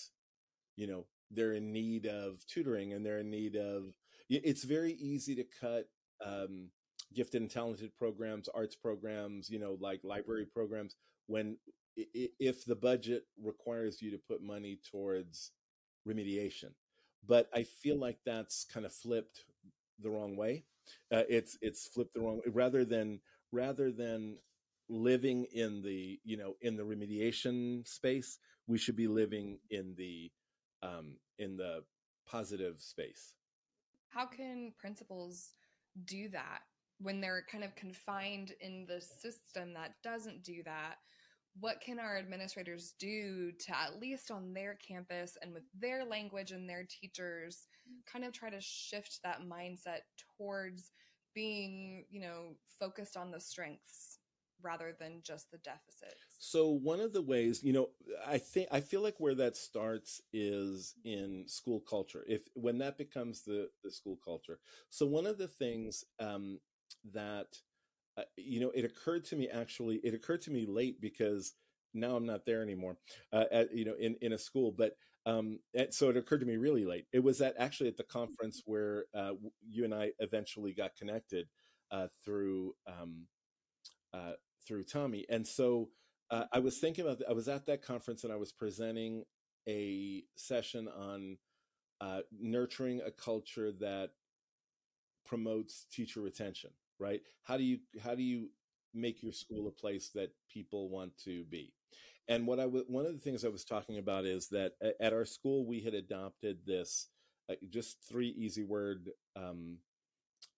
[SPEAKER 2] you know, they're in need of tutoring and they're in need of. It's very easy to cut um, gifted and talented programs, arts programs, you know, like library programs when if the budget requires you to put money towards remediation but i feel like that's kind of flipped the wrong way uh, it's it's flipped the wrong rather than rather than living in the you know in the remediation space we should be living in the um in the positive space
[SPEAKER 1] How can principals do that when they're kind of confined in the system that doesn't do that? What can our administrators do to at least on their campus and with their language and their teachers kind of try to shift that mindset towards being, you know, focused on the strengths rather than just the deficits?
[SPEAKER 2] So one of the ways, you know, I think I feel like where that starts is in school culture. If when that becomes the the school culture. So one of the things um, that uh, you know, it occurred to me actually. It occurred to me late because now I'm not there anymore. Uh, at, you know, in in a school, but um, and so it occurred to me really late. It was at actually at the conference where uh, you and I eventually got connected uh, through um, uh, through Tommy, and so uh, I was thinking about. I was at that conference and I was presenting a session on uh, nurturing a culture that promotes teacher retention. Right? How do you how do you make your school a place that people want to be? And what I w- one of the things I was talking about is that at our school we had adopted this uh, just three easy word um,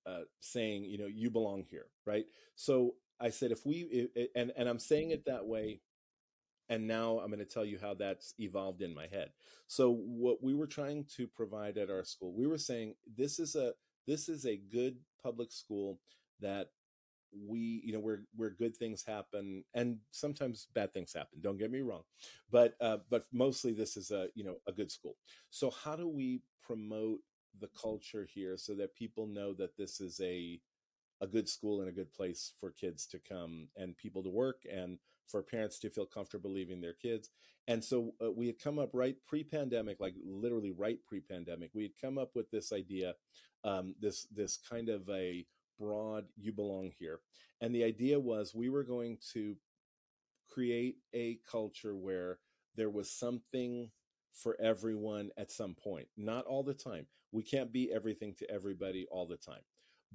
[SPEAKER 2] uh, saying, you know, you belong here, right? So I said, if we, i- i- and and I'm saying it that way, and now I'm going to tell you how that's evolved in my head. So what we were trying to provide at our school, we were saying this is a this is a good public school that we you know where where good things happen and sometimes bad things happen don't get me wrong but uh but mostly this is a you know a good school. So how do we promote the culture here so that people know that this is a a good school and a good place for kids to come and people to work and for parents to feel comfortable leaving their kids? And so uh, we had come up right pre-pandemic like literally right pre-pandemic we had come up with this idea um, this this kind of a broad you belong here and the idea was we were going to create a culture where there was something for everyone at some point. Not all the time. We can't be everything to everybody all the time.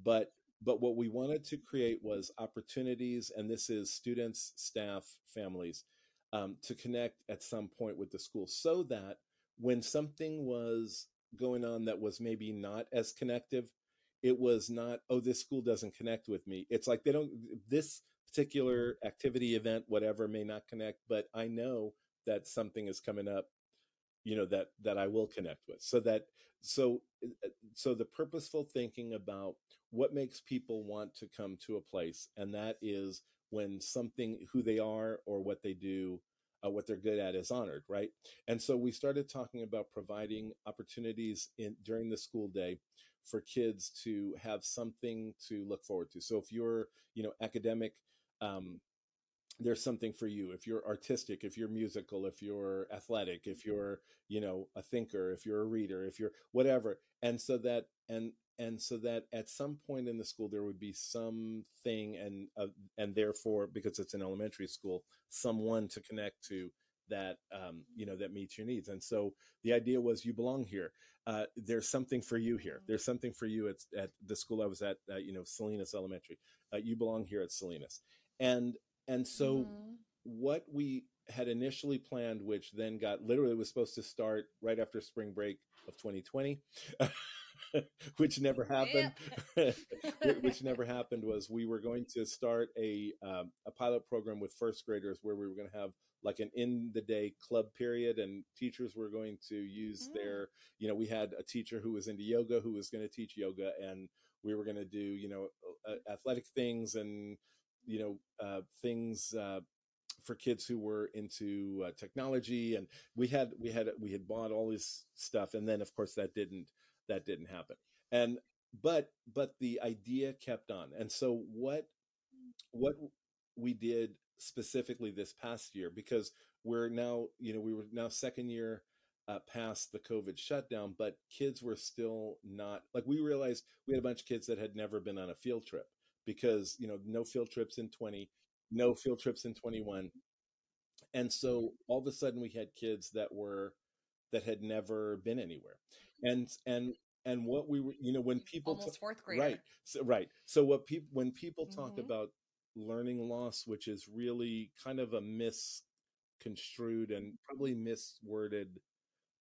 [SPEAKER 2] But but what we wanted to create was opportunities, and this is students, staff, families, um, to connect at some point with the school so that when something was going on that was maybe not as connective, it was not, oh, this school doesn't connect with me. It's like they don't, this particular activity, event, whatever may not connect, but I know that something is coming up you know that that i will connect with so that so uh, so the purposeful thinking about what makes people want to come to a place and that is when something who they are or what they do uh, what they're good at is honored right and so we started talking about providing opportunities in during the school day for kids to have something to look forward to. So if you're you know academic um, there's something for you. If you're artistic if you're musical if you're athletic if you're you know a thinker if you're a reader if you're whatever. And so that and and so that at some point in the school there would be something and uh, and therefore because it's an elementary school someone to connect to that um, you know that meets your needs. And so the idea was you belong here. Uh, there's something for you here. There's something for you at, at the school i was at uh, you know salinas elementary. Uh, you belong here at salinas. And and so mm-hmm. what we had initially planned, which then got literally was supposed to start right after spring break of 2020, which never happened. which never happened was we were going to start a um, a pilot program with first graders where we were going to have like an in the day club period and teachers were going to use mm. their you know we had a teacher who was into yoga who was going to teach yoga and we were going to do you know uh, athletic things and you know uh, things uh, for kids who were into uh, technology and we had we had we had bought all this stuff and then of course that didn't that didn't happen and but but the idea kept on and so what what we did specifically this past year because we're now you know we were now second year uh, past the covid shutdown but kids were still not like we realized we had a bunch of kids that had never been on a field trip because you know no field trips in 20 no field trips in 21 and so all of a sudden we had kids that were that had never been anywhere. And and and what we were you know when people
[SPEAKER 1] almost fourth grade
[SPEAKER 2] right so, right. So what people when people mm-hmm. talk about learning loss which is really kind of a misconstrued and probably misworded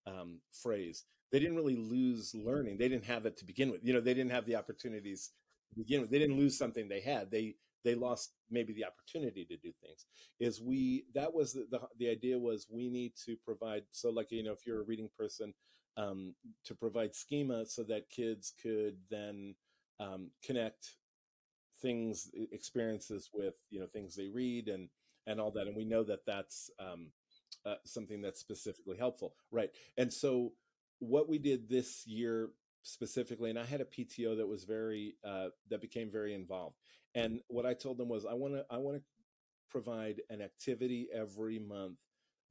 [SPEAKER 2] um, phrase they didn't really lose learning they didn't have it to begin with you know they didn't have the opportunities begin with. They didn't lose something they had. They they lost maybe the opportunity to do things. Is we that was the the, the idea was we need to provide so like you know if you're a reading person um, to provide schema so that kids could then um, connect things experiences with you know things they read and and all that and we know that that's um, uh, something that's specifically helpful right and so what we did this year specifically, and I had a PTO that was very uh, that became very involved. And what I told them was, I want to I want to provide an activity every month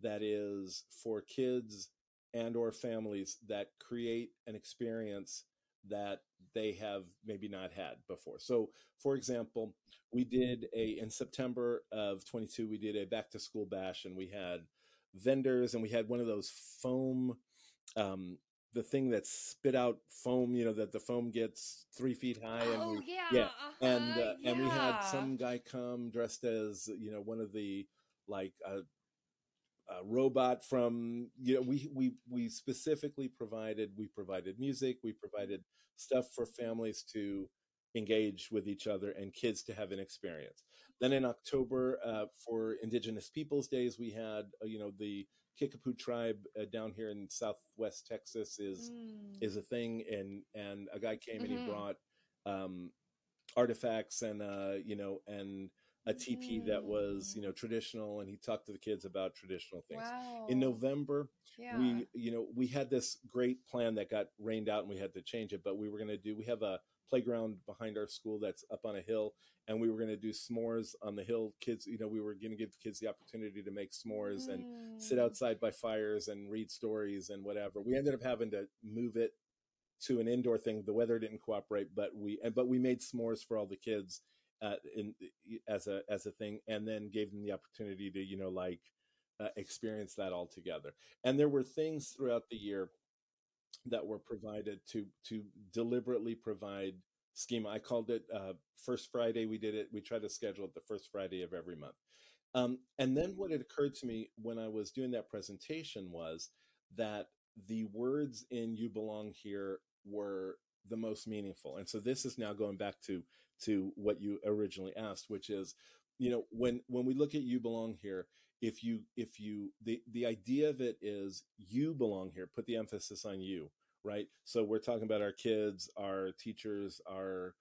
[SPEAKER 2] that is for kids and or families that create an experience that they have maybe not had before. So, for example, we did a in September of 22 we did a back to school bash and we had vendors and we had one of those foam um, the thing that spit out foam, you know, that the foam gets three feet high.
[SPEAKER 1] And oh,
[SPEAKER 2] we,
[SPEAKER 1] yeah.
[SPEAKER 2] Yeah.
[SPEAKER 1] Uh-huh,
[SPEAKER 2] and, uh,
[SPEAKER 1] yeah.
[SPEAKER 2] and we had some guy come dressed as, you know, one of the like, uh, a robot from you know we we we specifically provided we provided music we provided stuff for families to engage with each other and kids to have an experience then in october uh, for indigenous peoples days we had uh, you know the Kickapoo tribe uh, down here in Southwest Texas is mm. is a thing, and and a guy came mm-hmm. and he mm-hmm. brought um, artifacts and uh, you know and a teepee mm. that was you know mm. traditional, and he talked to the kids about traditional things.
[SPEAKER 1] Wow.
[SPEAKER 2] In November,
[SPEAKER 1] yeah.
[SPEAKER 2] we you know we had this great plan that got rained out, and we had to change it, but we were going to do. We have a playground behind our school that's up on a hill and we were going to do s'mores on the hill kids you know we were going to give kids the opportunity to make s'mores mm. and sit mm. outside by fires and read stories and whatever we ended up having to move it to an indoor thing the weather didn't cooperate but we and but we made s'mores for all the kids uh, in as a as a thing, and then gave them the opportunity to you know like uh, experience that all together. And there were things throughout the year that were provided to to deliberately provide schema. I called it uh, first Friday. We did it. We tried to schedule it the first Friday of every month. Um, and then what it occurred to me when I was doing that presentation was that the words in "You Belong Here" were the most meaningful. And so this is now going back to to what you originally asked, which is, you know, when when we look at "You Belong Here," if you if you the the idea of it is you belong here. Put the emphasis on you, right? So we're talking about our kids, our teachers, our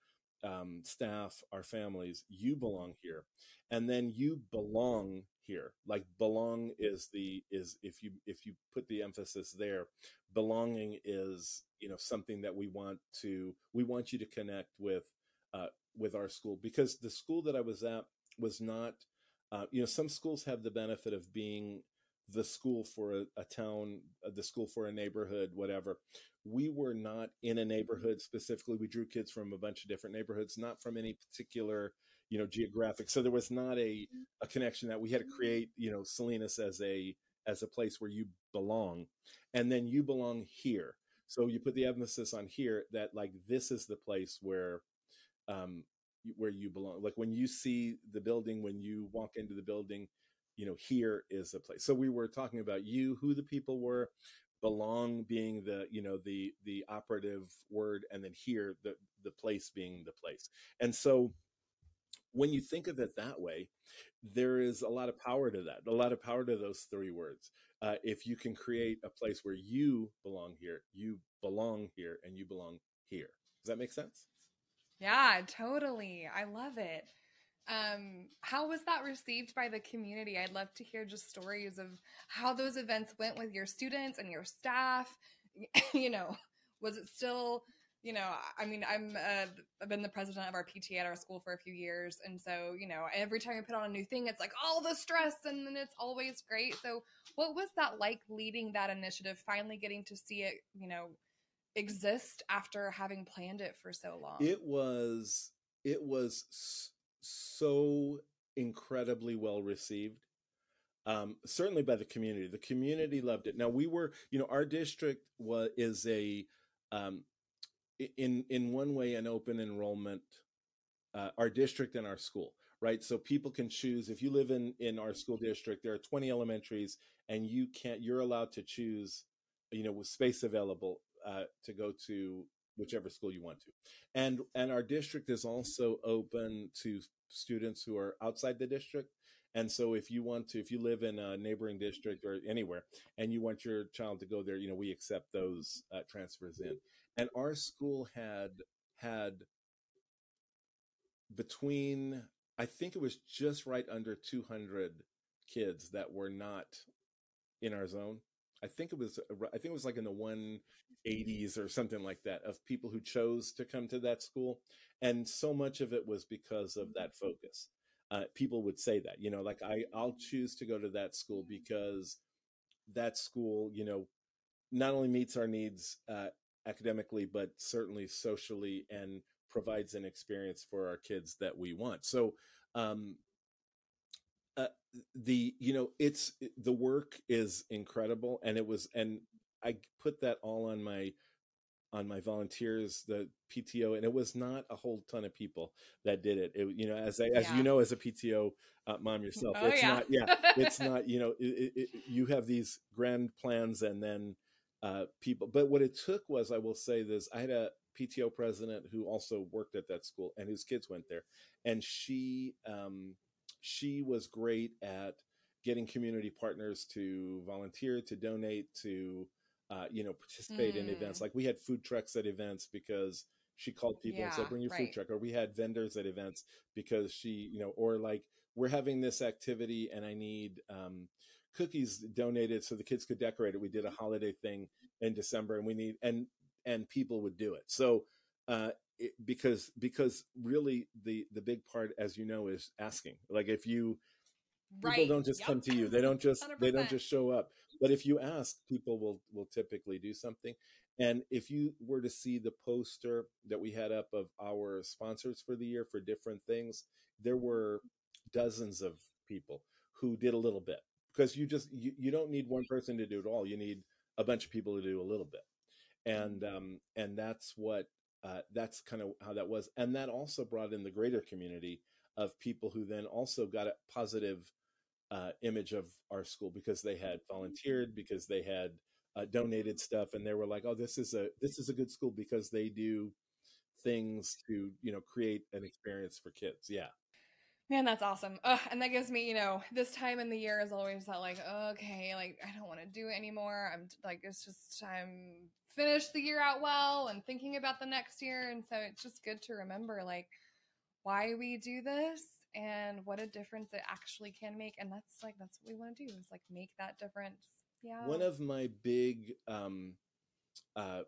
[SPEAKER 2] um, staff, our families. You belong here, and then you belong here. Like belong is the is if you if you put the emphasis there, belonging is you know something that we want to we want you to connect with uh, with our school because the school that I was at was not. Uh, you know, some schools have the benefit of being the school for a, a town, uh, the school for a neighborhood, whatever. We were not in a neighborhood specifically. We drew kids from a bunch of different neighborhoods, not from any particular, you know, geographic. So there was not a, a connection that we had to create, you know, Salinas as a as a place where you belong, and then you belong here. So you put the emphasis on here that like this is the place where um, where you belong. Like when you see the building, when you walk into the building, you know here is the place. So we were talking about you who the people were belong being the you know the the operative word and then here the the place being the place. And so when you think of it that way there is a lot of power to that a lot of power to those three words. Uh, if you can create a place where you belong here you belong here and you belong here. Does that make sense
[SPEAKER 1] yeah totally i love it um, how was that received by the community? I'd love to hear just stories of how those events went with your students and your staff. you know, was it still, you know, I mean, I'm uh, I've been the president of our PTA at our school for a few years, and so you know, every time we put on a new thing, it's like all the stress, and then it's always great. So, what was that like leading that initiative? Finally, getting to see it, you know, exist after having planned it for so long.
[SPEAKER 2] It was it was so incredibly well received. Um, certainly by the community. The community loved it. Now we were, you know, our district was is a um, in in one way an open enrollment. Uh, our district and our school, right? So people can choose. If you live in in our school district, there are 20 elementaries, and you can't. You're allowed to choose, you know, with space available uh, to go to whichever school you want to. And and our district is also open to students who are outside the district. And so if you want to, if you live in a neighboring district or anywhere and you want your child to go there, you know, we accept those uh, transfers in. And our school had had between I think it was just right under 200 kids that were not in our zone. I think it was I think it was like in the 180s or something like that of people who chose to come to that school and so much of it was because of that focus. Uh, people would say that, you know, like I I'll choose to go to that school because that school, you know, not only meets our needs uh, academically but certainly socially and provides an experience for our kids that we want. So um, uh, the you know it's the work is incredible and it was and i put that all on my on my volunteers the pto and it was not a whole ton of people that did it, it you know as I, as yeah. you know as a pto uh, mom yourself oh, it's yeah. not yeah it's not you know it, it, you have these grand plans and then uh, people but what it took was i will say this i had a pto president who also worked at that school and whose kids went there and she um she was great at getting community partners to volunteer, to donate, to uh, you know participate mm. in events. Mm. Like we had food trucks at events because she called people yeah, and said, "Bring your right. food truck." Or we had vendors at events because she, you know, or like we're having this activity and I need um, cookies donated so the kids could decorate it. We did a holiday thing in December, and we need and and people would do it. So uh, it, because because really the the big part as you know is asking like if you right. people don't just yep. come to you they don't just 100%. they don't just show up but if you ask people will will typically do something And if you were to see the poster that we had up of our sponsors for the year for different things, there were dozens of people who did a little bit because you just you, you don't need one person to do it all. You need a bunch of people to do a little bit, and um, and that's what uh, that's kind of how that was, and that also brought in the greater community of people who then also got a positive uh, image of our school because they had volunteered, because they had uh, donated stuff, and they were like, "Oh, this is a this is a good school because they do things to you know create an experience for kids." Yeah.
[SPEAKER 1] Man, that's awesome. Ugh, and that gives me, you know, this time in the year is always that like, okay, like I don't want to do it anymore. I'm like, it's just I'm finished the year out well and thinking about the next year, and so it's just good to remember like why we do this and what a difference it actually can make. And that's like that's what we want to do is like make that difference. Yeah.
[SPEAKER 2] One of my big um, uh,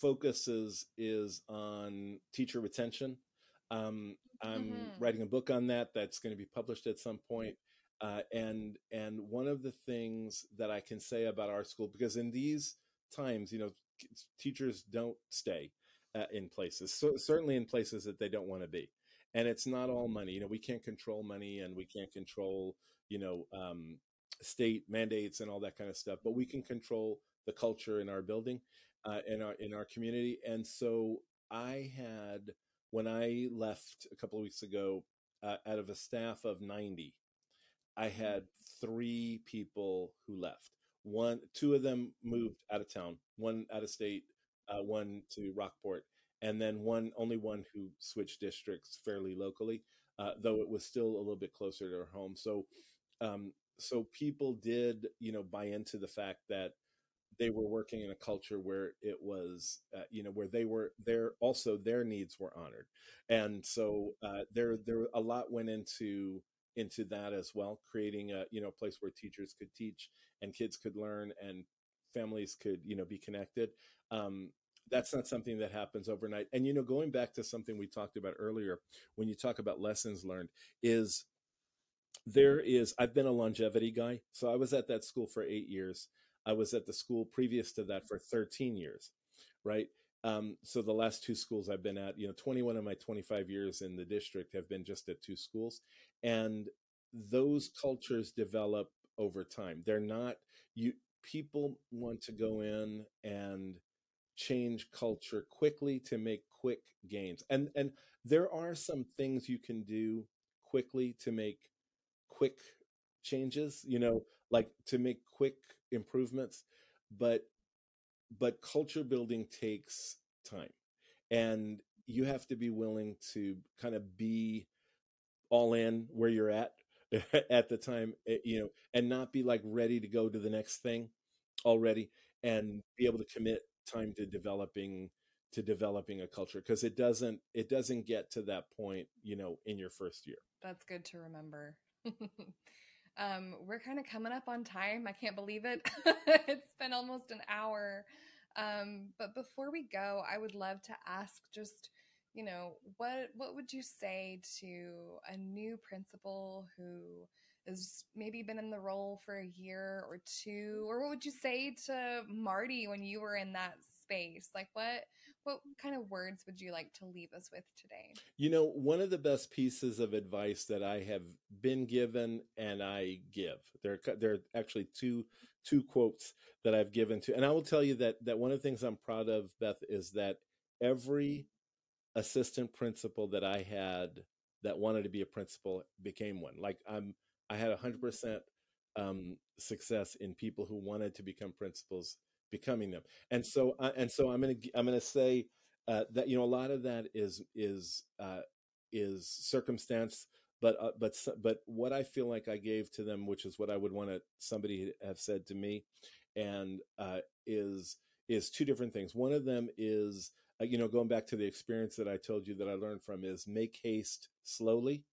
[SPEAKER 2] focuses is on teacher retention. Um, I'm mm-hmm. writing a book on that that's going to be published at some point. Uh, and and one of the things that I can say about our school, because in these times, you know, teachers don't stay uh, in places, so, certainly in places that they don't want to be, and it's not all money. You know, we can't control money, and we can't control, you know, um, state mandates and all that kind of stuff, but we can control the culture in our building, uh, in our in our community. And so I had when I left a couple of weeks ago, uh, out of a staff of 90, I mm-hmm. had three people who left. One, two of them moved out of town, one out of state, uh, one to Rockport, and then one, only one who switched districts fairly locally, uh, though it was still a little bit closer to her home. So, um, so people did, you know, buy into the fact that they were working in a culture where it was uh, you know where they were there also their needs were honored and so uh, there there a lot went into into that as well creating a you know place where teachers could teach and kids could learn and families could you know be connected um, that's not something that happens overnight and you know going back to something we talked about earlier when you talk about lessons learned is there is i've been a longevity guy so i was at that school for eight years I was at the school previous to that for 13 years, right? Um, so the last two schools I've been at, you know, 21 of my 25 years in the district have been just at two schools. And those cultures develop over time. They're not, you, people want to go in and change culture quickly to make quick gains. And, and there are some things you can do quickly to make quick changes, you know, like to make quick improvements, but but culture building takes time. And you have to be willing to kind of be all in where you're at at the time, eh, you know, and not be like ready to go to the next thing already and be able to commit time to developing to developing a culture because it doesn't it doesn't get to that point you know in your first year
[SPEAKER 1] that's good to remember Um, we're kind of coming up on time. I can't believe it. it's been almost an hour. Um, but before we go, I would love to ask just, you know, what what would you say to a new principal who has maybe been in the role for a year or two, or what would you say to Marty when you were in that space? Like what what kind of words would you like to leave us with today?
[SPEAKER 2] You know, one of the best pieces of advice that I have been given and I give. There there are actually two two quotes that I've given to and I will tell you that that one of the things I'm proud of Beth is that every assistant principal that I had that wanted to be a principal became one. Like I'm I had 100% um, success in people who wanted to become principals becoming them. And so, uh, and so, I'm gonna I'm gonna say uh, that you know a lot of that is is uh, is circumstance, but uh, but but what I feel like I gave to them, which is what I would want to somebody have said to me, and uh, is is two different things. One of them is you know going back to the experience that I told you that I learned from is make haste slowly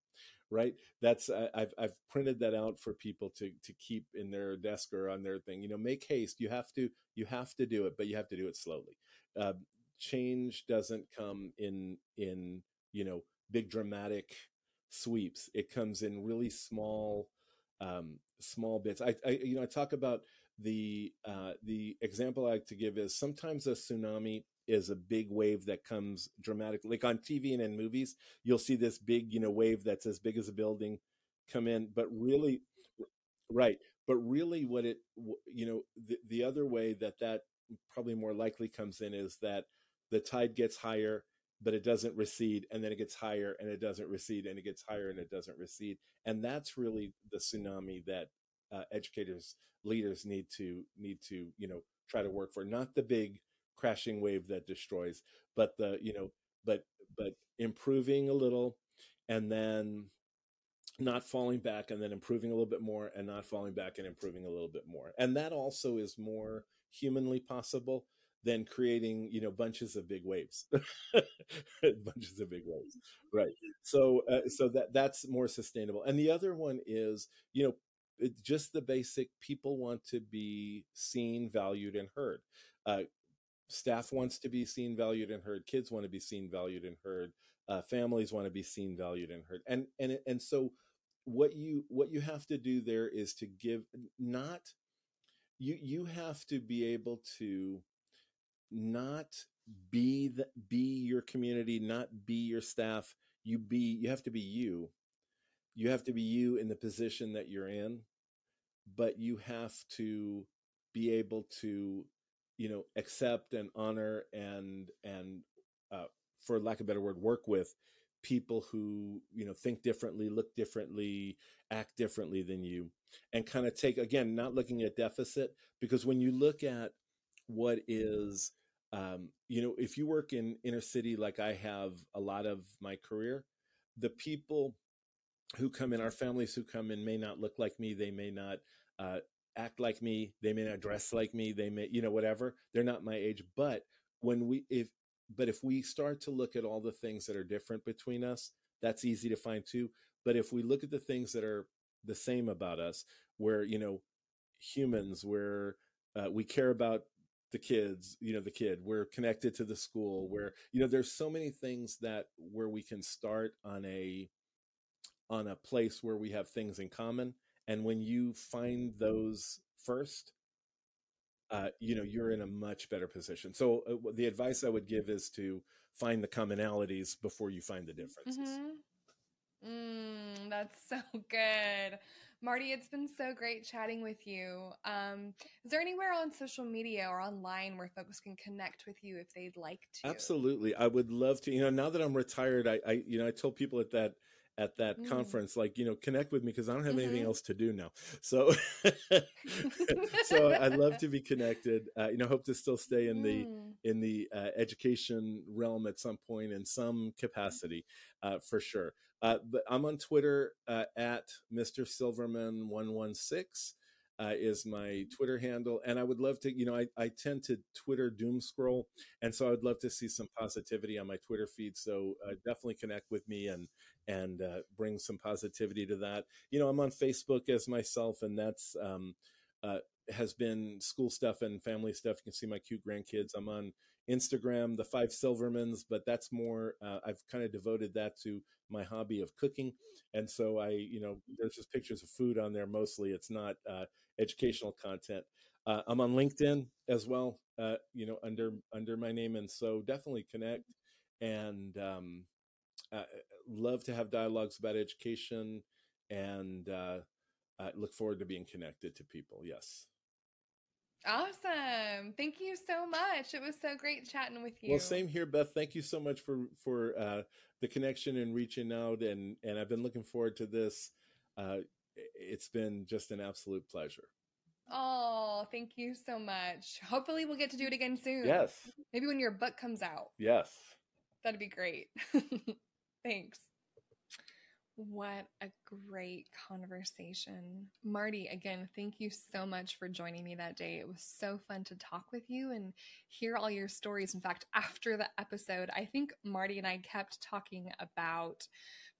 [SPEAKER 2] right? That's i've i've printed that out for people to to keep in their desk or on their thing. You know make haste. You have to you have to do it but you have to do it slowly. Uh, change doesn't come in in you know big dramatic sweeps. It comes in really small um small bits. I, I you know i talk about the uh, the example I like to give is sometimes a tsunami is a big wave that comes dramatically, like on TV and in movies. You'll see this big, you know, wave that's as big as a building come in, but really, right? But really, what it, you know, the, the other way that that probably more likely comes in is that the tide gets higher but it doesn't recede and then it gets higher and it doesn't recede and it gets higher and it doesn't recede and that's really the tsunami that uh, educators leaders need to need to you know try to work for not the big crashing wave that destroys but the you know but but improving a little and then not falling back and then improving a little bit more and not falling back and improving a little bit more. And that also is more humanly possible than creating you know bunches of big waves. Bunches of big waves. Right. So uh, so that that's more sustainable. And the other one is you know it, just the basic people want to be seen valued and heard. Uh, staff wants to be seen valued and heard kids want to be seen valued and heard uh, families want to be seen valued and heard and and and so what you what you have to do there is to give not you you have to be able to not be the, be your community, not be your staff. You be you have to be you. You have to be you in the position that you're in, but you have to be able to, you know, accept and honor and and uh, for lack of a better word, work with people who you know think differently look differently act differently than you and kind of take again not looking at deficit because when you look at what is um, you know, if you work in inner city like I have a lot of my career, the people who come in, our families who come in, may not look like me. They may not uh, act like me. They may not dress like me. They may, you know, whatever. They're not my age. But when we, if, but if we start to look at all the things that are different between us, that's easy to find too. But if we look at the things that are the same about us, where you know, humans, where uh, we care about the kids you know the kid we're connected to the school mm-hmm. where you know there's so many things that where we can start on a on a place where we have things in common and when you find those first uh, you know you're in a much better position so uh, the advice i would give is to find the commonalities before you find the differences
[SPEAKER 1] mm-hmm. mm, that's so good Marty, it's been so great chatting with you. Um, is there anywhere on social media or online where folks can connect with you if they'd like to?
[SPEAKER 2] Absolutely. I would love to. You know, now that I'm retired, I, I you know, I told people at that at that mm. conference like you know connect with me because i don't have mm-hmm. anything else to do now so so i'd love to be connected uh, you know hope to still stay in the mm. in the uh, education realm at some point in some capacity uh, for sure uh, but I'm on Twitter uh, at Mr. Silverman one one six. Uh, is my Twitter handle. And I would love to, you know, I, I tend to Twitter doom scroll. And so I would love to see some positivity on my Twitter feed. So uh, definitely connect with me and, and uh, bring some positivity to that. You know, I'm on Facebook as myself, and that's, um, uh, has been school stuff and family stuff. You can see my cute grandkids. I'm on Instagram, the Five Silvermans, but that's more, uh, I've kind of devoted that to my hobby of cooking. And so I, you know, there's just pictures of food on there mostly. It's not uh, educational content. Uh, I'm on LinkedIn as well, uh, you know, under under my name, and so definitely connect. And um, love to have dialogues about education, and uh, look forward to being connected to people. Yes.
[SPEAKER 1] Awesome. Thank you so much. It was so great chatting with you.
[SPEAKER 2] Well, same here, Beth. Thank you so much for for uh, the connection and reaching out and and I've been looking forward to this. Uh, it's been just an absolute pleasure.
[SPEAKER 1] Oh, thank you so much. Hopefully we'll get to do it again soon.
[SPEAKER 2] Yes.
[SPEAKER 1] Maybe when your book comes out.
[SPEAKER 2] Yes.
[SPEAKER 1] That'd be great. Thanks. What a great conversation. Marty, again, thank you so much for joining me that day. It was so fun to talk with you and hear all your stories. In fact, after the episode, I think Marty and I kept talking about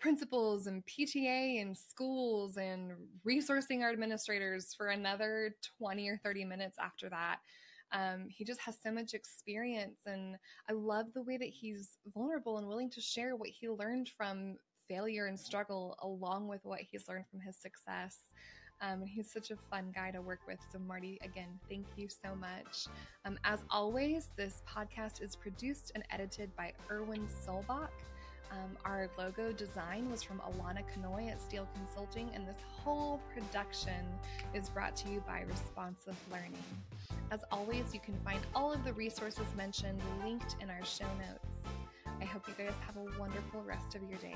[SPEAKER 1] principals and PTA and schools and resourcing our administrators for another 20 or 30 minutes after that. Um, he just has so much experience, and I love the way that he's vulnerable and willing to share what he learned from failure and struggle along with what he's learned from his success. Um, and he's such a fun guy to work with. So, Marty, again, thank you so much. Um, as always, this podcast is produced and edited by Erwin Solbach. Um, our logo design was from Alana Kanoy at Steel Consulting, and this whole production is brought to you by Responsive Learning. As always, you can find all of the resources mentioned linked in our show notes. I hope you guys have a wonderful rest of your day.